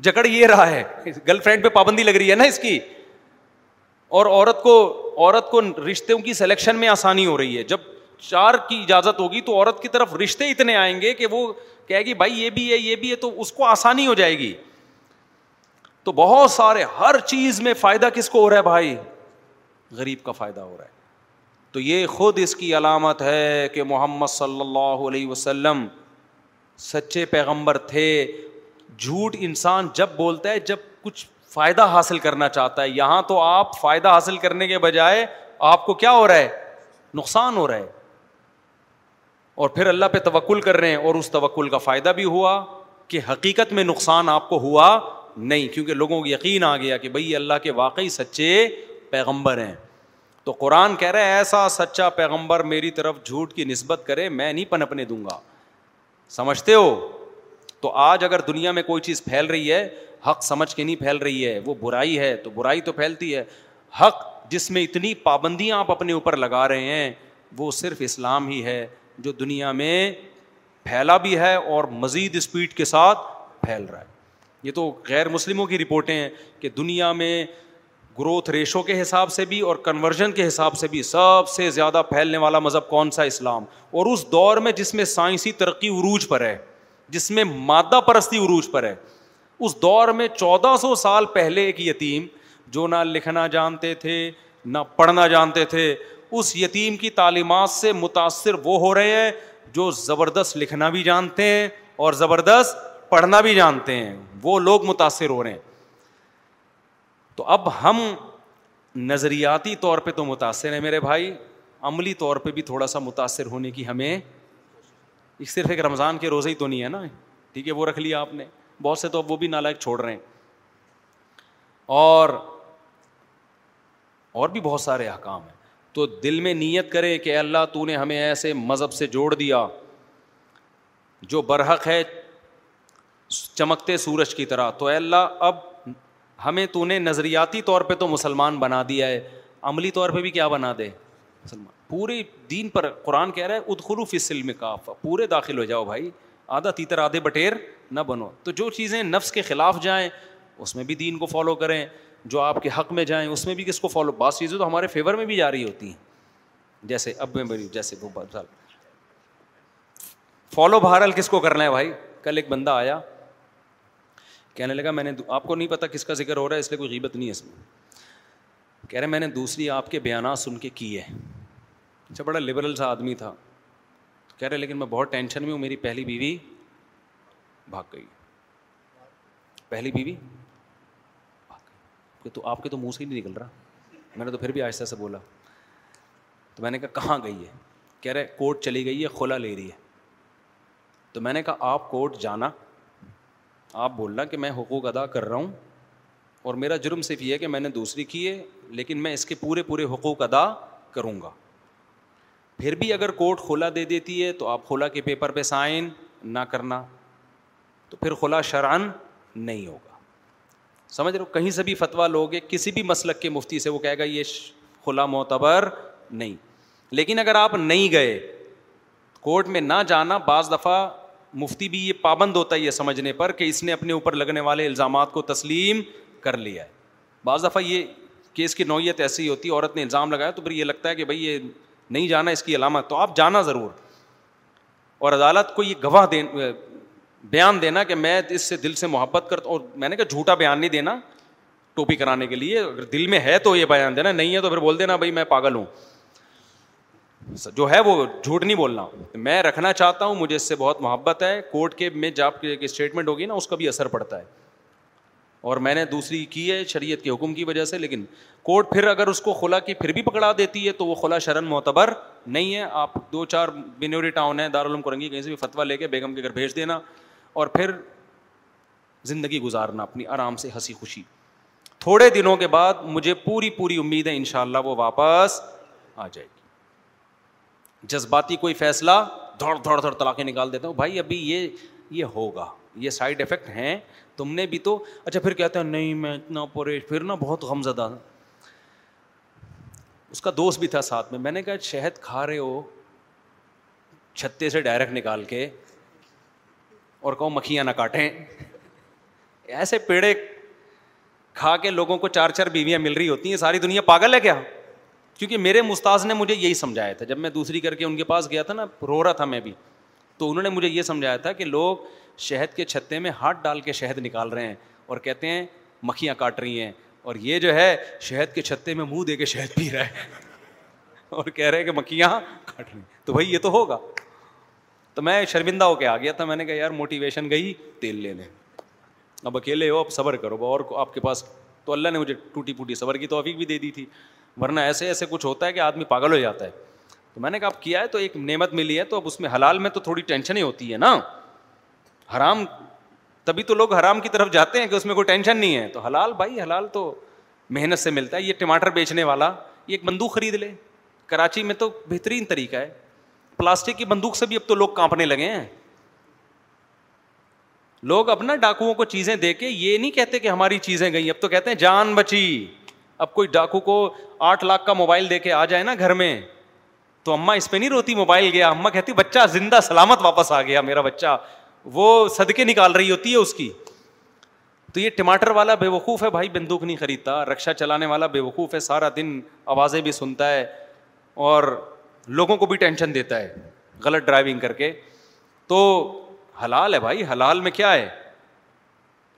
جکڑ یہ رہا ہے گرل فرینڈ پہ پابندی لگ رہی ہے نا اس کی اور عورت کو عورت کو رشتوں کی سلیکشن میں آسانی ہو رہی ہے جب چار کی اجازت ہوگی تو عورت کی طرف رشتے اتنے آئیں گے کہ وہ کہے گی بھائی یہ بھی ہے یہ بھی ہے تو اس کو آسانی ہو جائے گی تو بہت سارے ہر چیز میں فائدہ کس کو ہو رہا ہے بھائی غریب کا فائدہ ہو رہا ہے تو یہ خود اس کی علامت ہے کہ محمد صلی اللہ علیہ وسلم سچے پیغمبر تھے جھوٹ انسان جب بولتا ہے جب کچھ فائدہ حاصل کرنا چاہتا ہے یہاں تو آپ فائدہ حاصل کرنے کے بجائے آپ کو کیا ہو رہا ہے نقصان ہو رہا ہے اور پھر اللہ پہ توکل کر رہے ہیں اور اس توکل کا فائدہ بھی ہوا کہ حقیقت میں نقصان آپ کو ہوا نہیں کیونکہ لوگوں کو یقین آ گیا کہ بھائی اللہ کے واقعی سچے پیغمبر ہیں تو قرآن کہہ رہے ایسا سچا پیغمبر میری طرف جھوٹ کی نسبت کرے میں نہیں پنپنے دوں گا سمجھتے ہو تو آج اگر دنیا میں کوئی چیز پھیل رہی ہے حق سمجھ کے نہیں پھیل رہی ہے وہ برائی ہے تو برائی تو پھیلتی ہے حق جس میں اتنی پابندیاں آپ اپنے اوپر لگا رہے ہیں وہ صرف اسلام ہی ہے جو دنیا میں پھیلا بھی ہے اور مزید اسپیڈ کے ساتھ پھیل رہا ہے یہ تو غیر مسلموں کی رپورٹیں ہیں کہ دنیا میں گروتھ ریشو کے حساب سے بھی اور کنورژن کے حساب سے بھی سب سے زیادہ پھیلنے والا مذہب کون سا اسلام اور اس دور میں جس میں سائنسی ترقی عروج پر ہے جس میں مادہ پرستی عروج پر ہے اس دور میں چودہ سو سال پہلے ایک یتیم جو نہ لکھنا جانتے تھے نہ پڑھنا جانتے تھے اس یتیم کی تعلیمات سے متاثر وہ ہو رہے ہیں جو زبردست لکھنا بھی جانتے ہیں اور زبردست پڑھنا بھی جانتے ہیں وہ لوگ متاثر ہو رہے ہیں تو اب ہم نظریاتی طور پہ تو متاثر ہیں میرے بھائی عملی طور پہ بھی تھوڑا سا متاثر ہونے کی ہمیں صرف ایک رمضان کے روزے ہی تو نہیں ہے نا ٹھیک ہے وہ رکھ لیا آپ نے بہت سے تو اب وہ بھی نالائک چھوڑ رہے ہیں اور بھی بہت سارے احکام ہیں تو دل میں نیت کرے کہ اللہ تو نے ہمیں ایسے مذہب سے جوڑ دیا جو برحق ہے چمکتے سورج کی طرح تو اللہ اب ہمیں تو نے نظریاتی طور پہ تو مسلمان بنا دیا ہے عملی طور پہ بھی کیا بنا دے مسلمان پورے دین پر قرآن کہہ رہا ہے ادخلوف اسل میں کاف پورے داخل ہو جاؤ بھائی آدھا تیتر آدھے بٹیر نہ بنو تو جو چیزیں نفس کے خلاف جائیں اس میں بھی دین کو فالو کریں جو آپ کے حق میں جائیں اس میں بھی کس کو فالو بعض چیزیں تو ہمارے فیور میں بھی جا رہی ہوتی ہیں جیسے اب میں بری جیسے فالو بہرحال کس کو کرنا ہے بھائی کل ایک بندہ آیا کہنے لگا میں نے آپ کو نہیں پتا کس کا ذکر ہو رہا ہے اس لیے کوئی غیبت نہیں ہے اس میں کہہ رہے میں نے دوسری آپ کے بیانات سن کے کیے اچھا بڑا لبرل سا آدمی تھا کہہ رہے لیکن میں بہت ٹینشن میں ہوں میری پہلی بیوی بھاگ گئی پہلی بیوی بھاگ تو آپ کے تو منہ سے ہی نہیں نکل رہا میں نے تو پھر بھی آہستہ سے بولا تو میں نے کہا کہاں گئی ہے کہہ رہے کورٹ چلی گئی ہے کھولا لے رہی ہے تو میں نے کہا آپ کورٹ جانا آپ بولنا کہ میں حقوق ادا کر رہا ہوں اور میرا جرم صرف یہ ہے کہ میں نے دوسری کی ہے لیکن میں اس کے پورے پورے حقوق ادا کروں گا پھر بھی اگر کورٹ کھولا دے دیتی ہے تو آپ کھولا کے پیپر پہ سائن نہ کرنا تو پھر کھلا شران نہیں ہوگا سمجھ رہے ہو کہیں سے بھی فتویٰ لوگ کسی بھی مسلک کے مفتی سے وہ کہے گا یہ کھلا معتبر نہیں لیکن اگر آپ نہیں گئے کورٹ میں نہ جانا بعض دفعہ مفتی بھی یہ پابند ہوتا ہے یہ سمجھنے پر کہ اس نے اپنے اوپر لگنے والے الزامات کو تسلیم کر لیا ہے بعض دفعہ یہ کیس کی نوعیت ایسی ہی ہوتی ہے عورت نے الزام لگایا تو پھر یہ لگتا ہے کہ بھائی یہ نہیں جانا اس کی علامت تو آپ جانا ضرور اور عدالت کو یہ گواہ دین بیان دینا کہ میں اس سے دل سے محبت کرتا ہوں اور میں نے کہا جھوٹا بیان نہیں دینا ٹوپی کرانے کے لیے اگر دل میں ہے تو یہ بیان دینا نہیں ہے تو پھر بول دینا بھائی میں پاگل ہوں جو ہے وہ جھوٹ نہیں بولنا میں رکھنا چاہتا ہوں مجھے اس سے بہت محبت ہے کورٹ کے میں جب آپ کی ایک اسٹیٹمنٹ ہوگی نا اس کا بھی اثر پڑتا ہے اور میں نے دوسری کی ہے شریعت کے حکم کی وجہ سے لیکن کورٹ پھر اگر اس کو خلا کی پھر بھی پکڑا دیتی ہے تو وہ خلا شرن معتبر نہیں ہے آپ دو چار بینوری ٹاؤن ہیں دارالعلوم کرنگی کہیں سے بھی فتویٰ لے کے بیگم کے گھر بھیج دینا اور پھر زندگی گزارنا اپنی آرام سے ہنسی خوشی تھوڑے دنوں کے بعد مجھے پوری پوری امید ہے ان شاء اللہ وہ واپس آ جائے گی جذباتی کوئی فیصلہ دڑ دھوڑ دھوڑ طلاقیں نکال دیتا ہوں بھائی ابھی یہ یہ ہوگا یہ سائڈ افیکٹ ہیں تم نے بھی تو اچھا پھر کہتے ہیں نہیں میں اتنا پورے پھر نا بہت غم زدہ اس کا دوست بھی تھا ساتھ میں میں نے کہا شہد کھا رہے ہو چھتے سے ڈائریکٹ نکال کے اور کہو مکھیاں نہ کاٹیں ایسے پیڑے کھا کے لوگوں کو چار چار بیویاں مل رہی ہوتی ہیں ساری دنیا پاگل ہے کیا کیونکہ میرے مستاذ نے مجھے یہی سمجھایا تھا جب میں دوسری کر کے ان کے پاس گیا تھا نا رو رہا تھا میں بھی تو انہوں نے مجھے یہ سمجھایا تھا کہ لوگ شہد کے چھتے میں ہاتھ ڈال کے شہد نکال رہے ہیں اور کہتے ہیں مکھیاں کاٹ رہی ہیں اور یہ جو ہے شہد کے چھتے میں منہ دے کے شہد رہا رہے اور کہہ رہے ہیں کہ مکھیاں کاٹ رہی ہیں تو بھائی یہ تو ہوگا تو میں شرمندہ ہو کے آ گیا تھا میں نے کہا یار موٹیویشن گئی تیل لے لیں اب اکیلے ہو اب صبر کرو اور آپ کے پاس تو اللہ نے مجھے ٹوٹی پوٹی صبر کی توفیق بھی دے دی تھی ورنہ ایسے ایسے کچھ ہوتا ہے کہ آدمی پاگل ہو جاتا ہے تو میں نے کہا اب کیا ہے تو ایک نعمت ملی ہے تو اب اس میں حلال میں تو تھوڑی ٹینشن ہی ہوتی ہے نا حرام تبھی تو لوگ حرام کی طرف جاتے ہیں کہ اس میں کوئی ٹینشن نہیں ہے تو حلال بھائی حلال تو محنت سے ملتا ہے یہ ٹماٹر بیچنے والا یہ ایک بندوق خرید لے کراچی میں تو بہترین طریقہ ہے پلاسٹک کی بندوق سے بھی اب تو لوگ کانپنے لگے ہیں لوگ اب نا کو چیزیں دے کے یہ نہیں کہتے کہ ہماری چیزیں گئیں اب تو کہتے ہیں جان بچی اب کوئی ڈاکو کو آٹھ لاکھ کا موبائل دے کے آ جائے نا گھر میں تو اما اس پہ نہیں روتی موبائل گیا اما کہتی بچہ زندہ سلامت واپس آ گیا میرا بچہ وہ صدقے نکال رہی ہوتی ہے اس کی تو یہ ٹماٹر والا بے وقوف ہے بھائی بندوق نہیں خریدتا رکشا چلانے والا بے وقوف ہے سارا دن آوازیں بھی سنتا ہے اور لوگوں کو بھی ٹینشن دیتا ہے غلط ڈرائیونگ کر کے تو حلال ہے بھائی حلال میں کیا ہے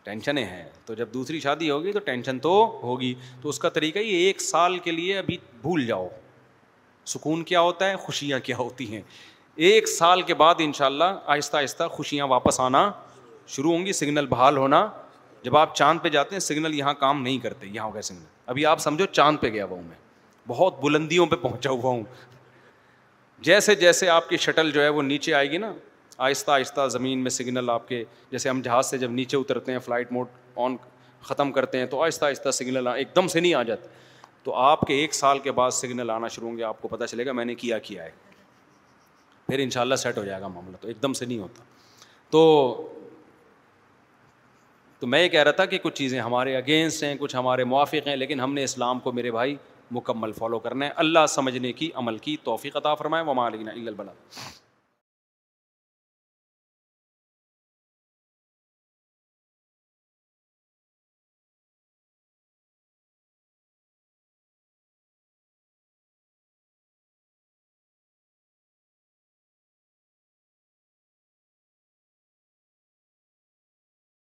ٹینشنیں ہیں تو جب دوسری شادی ہوگی تو ٹینشن تو ہوگی تو اس کا طریقہ یہ ایک سال کے لیے ابھی بھول جاؤ سکون کیا ہوتا ہے خوشیاں کیا ہوتی ہیں ایک سال کے بعد ان شاء اللہ آہستہ آہستہ خوشیاں واپس آنا شروع ہوں گی سگنل بحال ہونا جب آپ چاند پہ جاتے ہیں سگنل یہاں کام نہیں کرتے یہاں ہو گیا سگنل ابھی آپ سمجھو چاند پہ گیا ہوا ہوں میں بہت بلندیوں پہ پہنچا ہوا ہوں جیسے جیسے آپ کی شٹل جو ہے وہ نیچے آئے گی نا آہستہ آہستہ زمین میں سگنل آپ کے جیسے ہم جہاز سے جب نیچے اترتے ہیں فلائٹ موڈ آن ختم کرتے ہیں تو آہستہ آہستہ سگنل ایک دم سے نہیں آ جاتے تو آپ کے ایک سال کے بعد سگنل آنا شروع ہوں گے آپ کو پتہ چلے گا میں نے کیا کیا ہے پھر ان شاء اللہ سیٹ ہو جائے گا معاملہ تو ایک دم سے نہیں ہوتا تو تو میں یہ کہہ رہا تھا کہ کچھ چیزیں ہمارے اگینسٹ ہیں کچھ ہمارے موافق ہیں لیکن ہم نے اسلام کو میرے بھائی مکمل فالو کرنا ہے اللہ سمجھنے کی عمل کی توفیق عطا فرمائے ممالب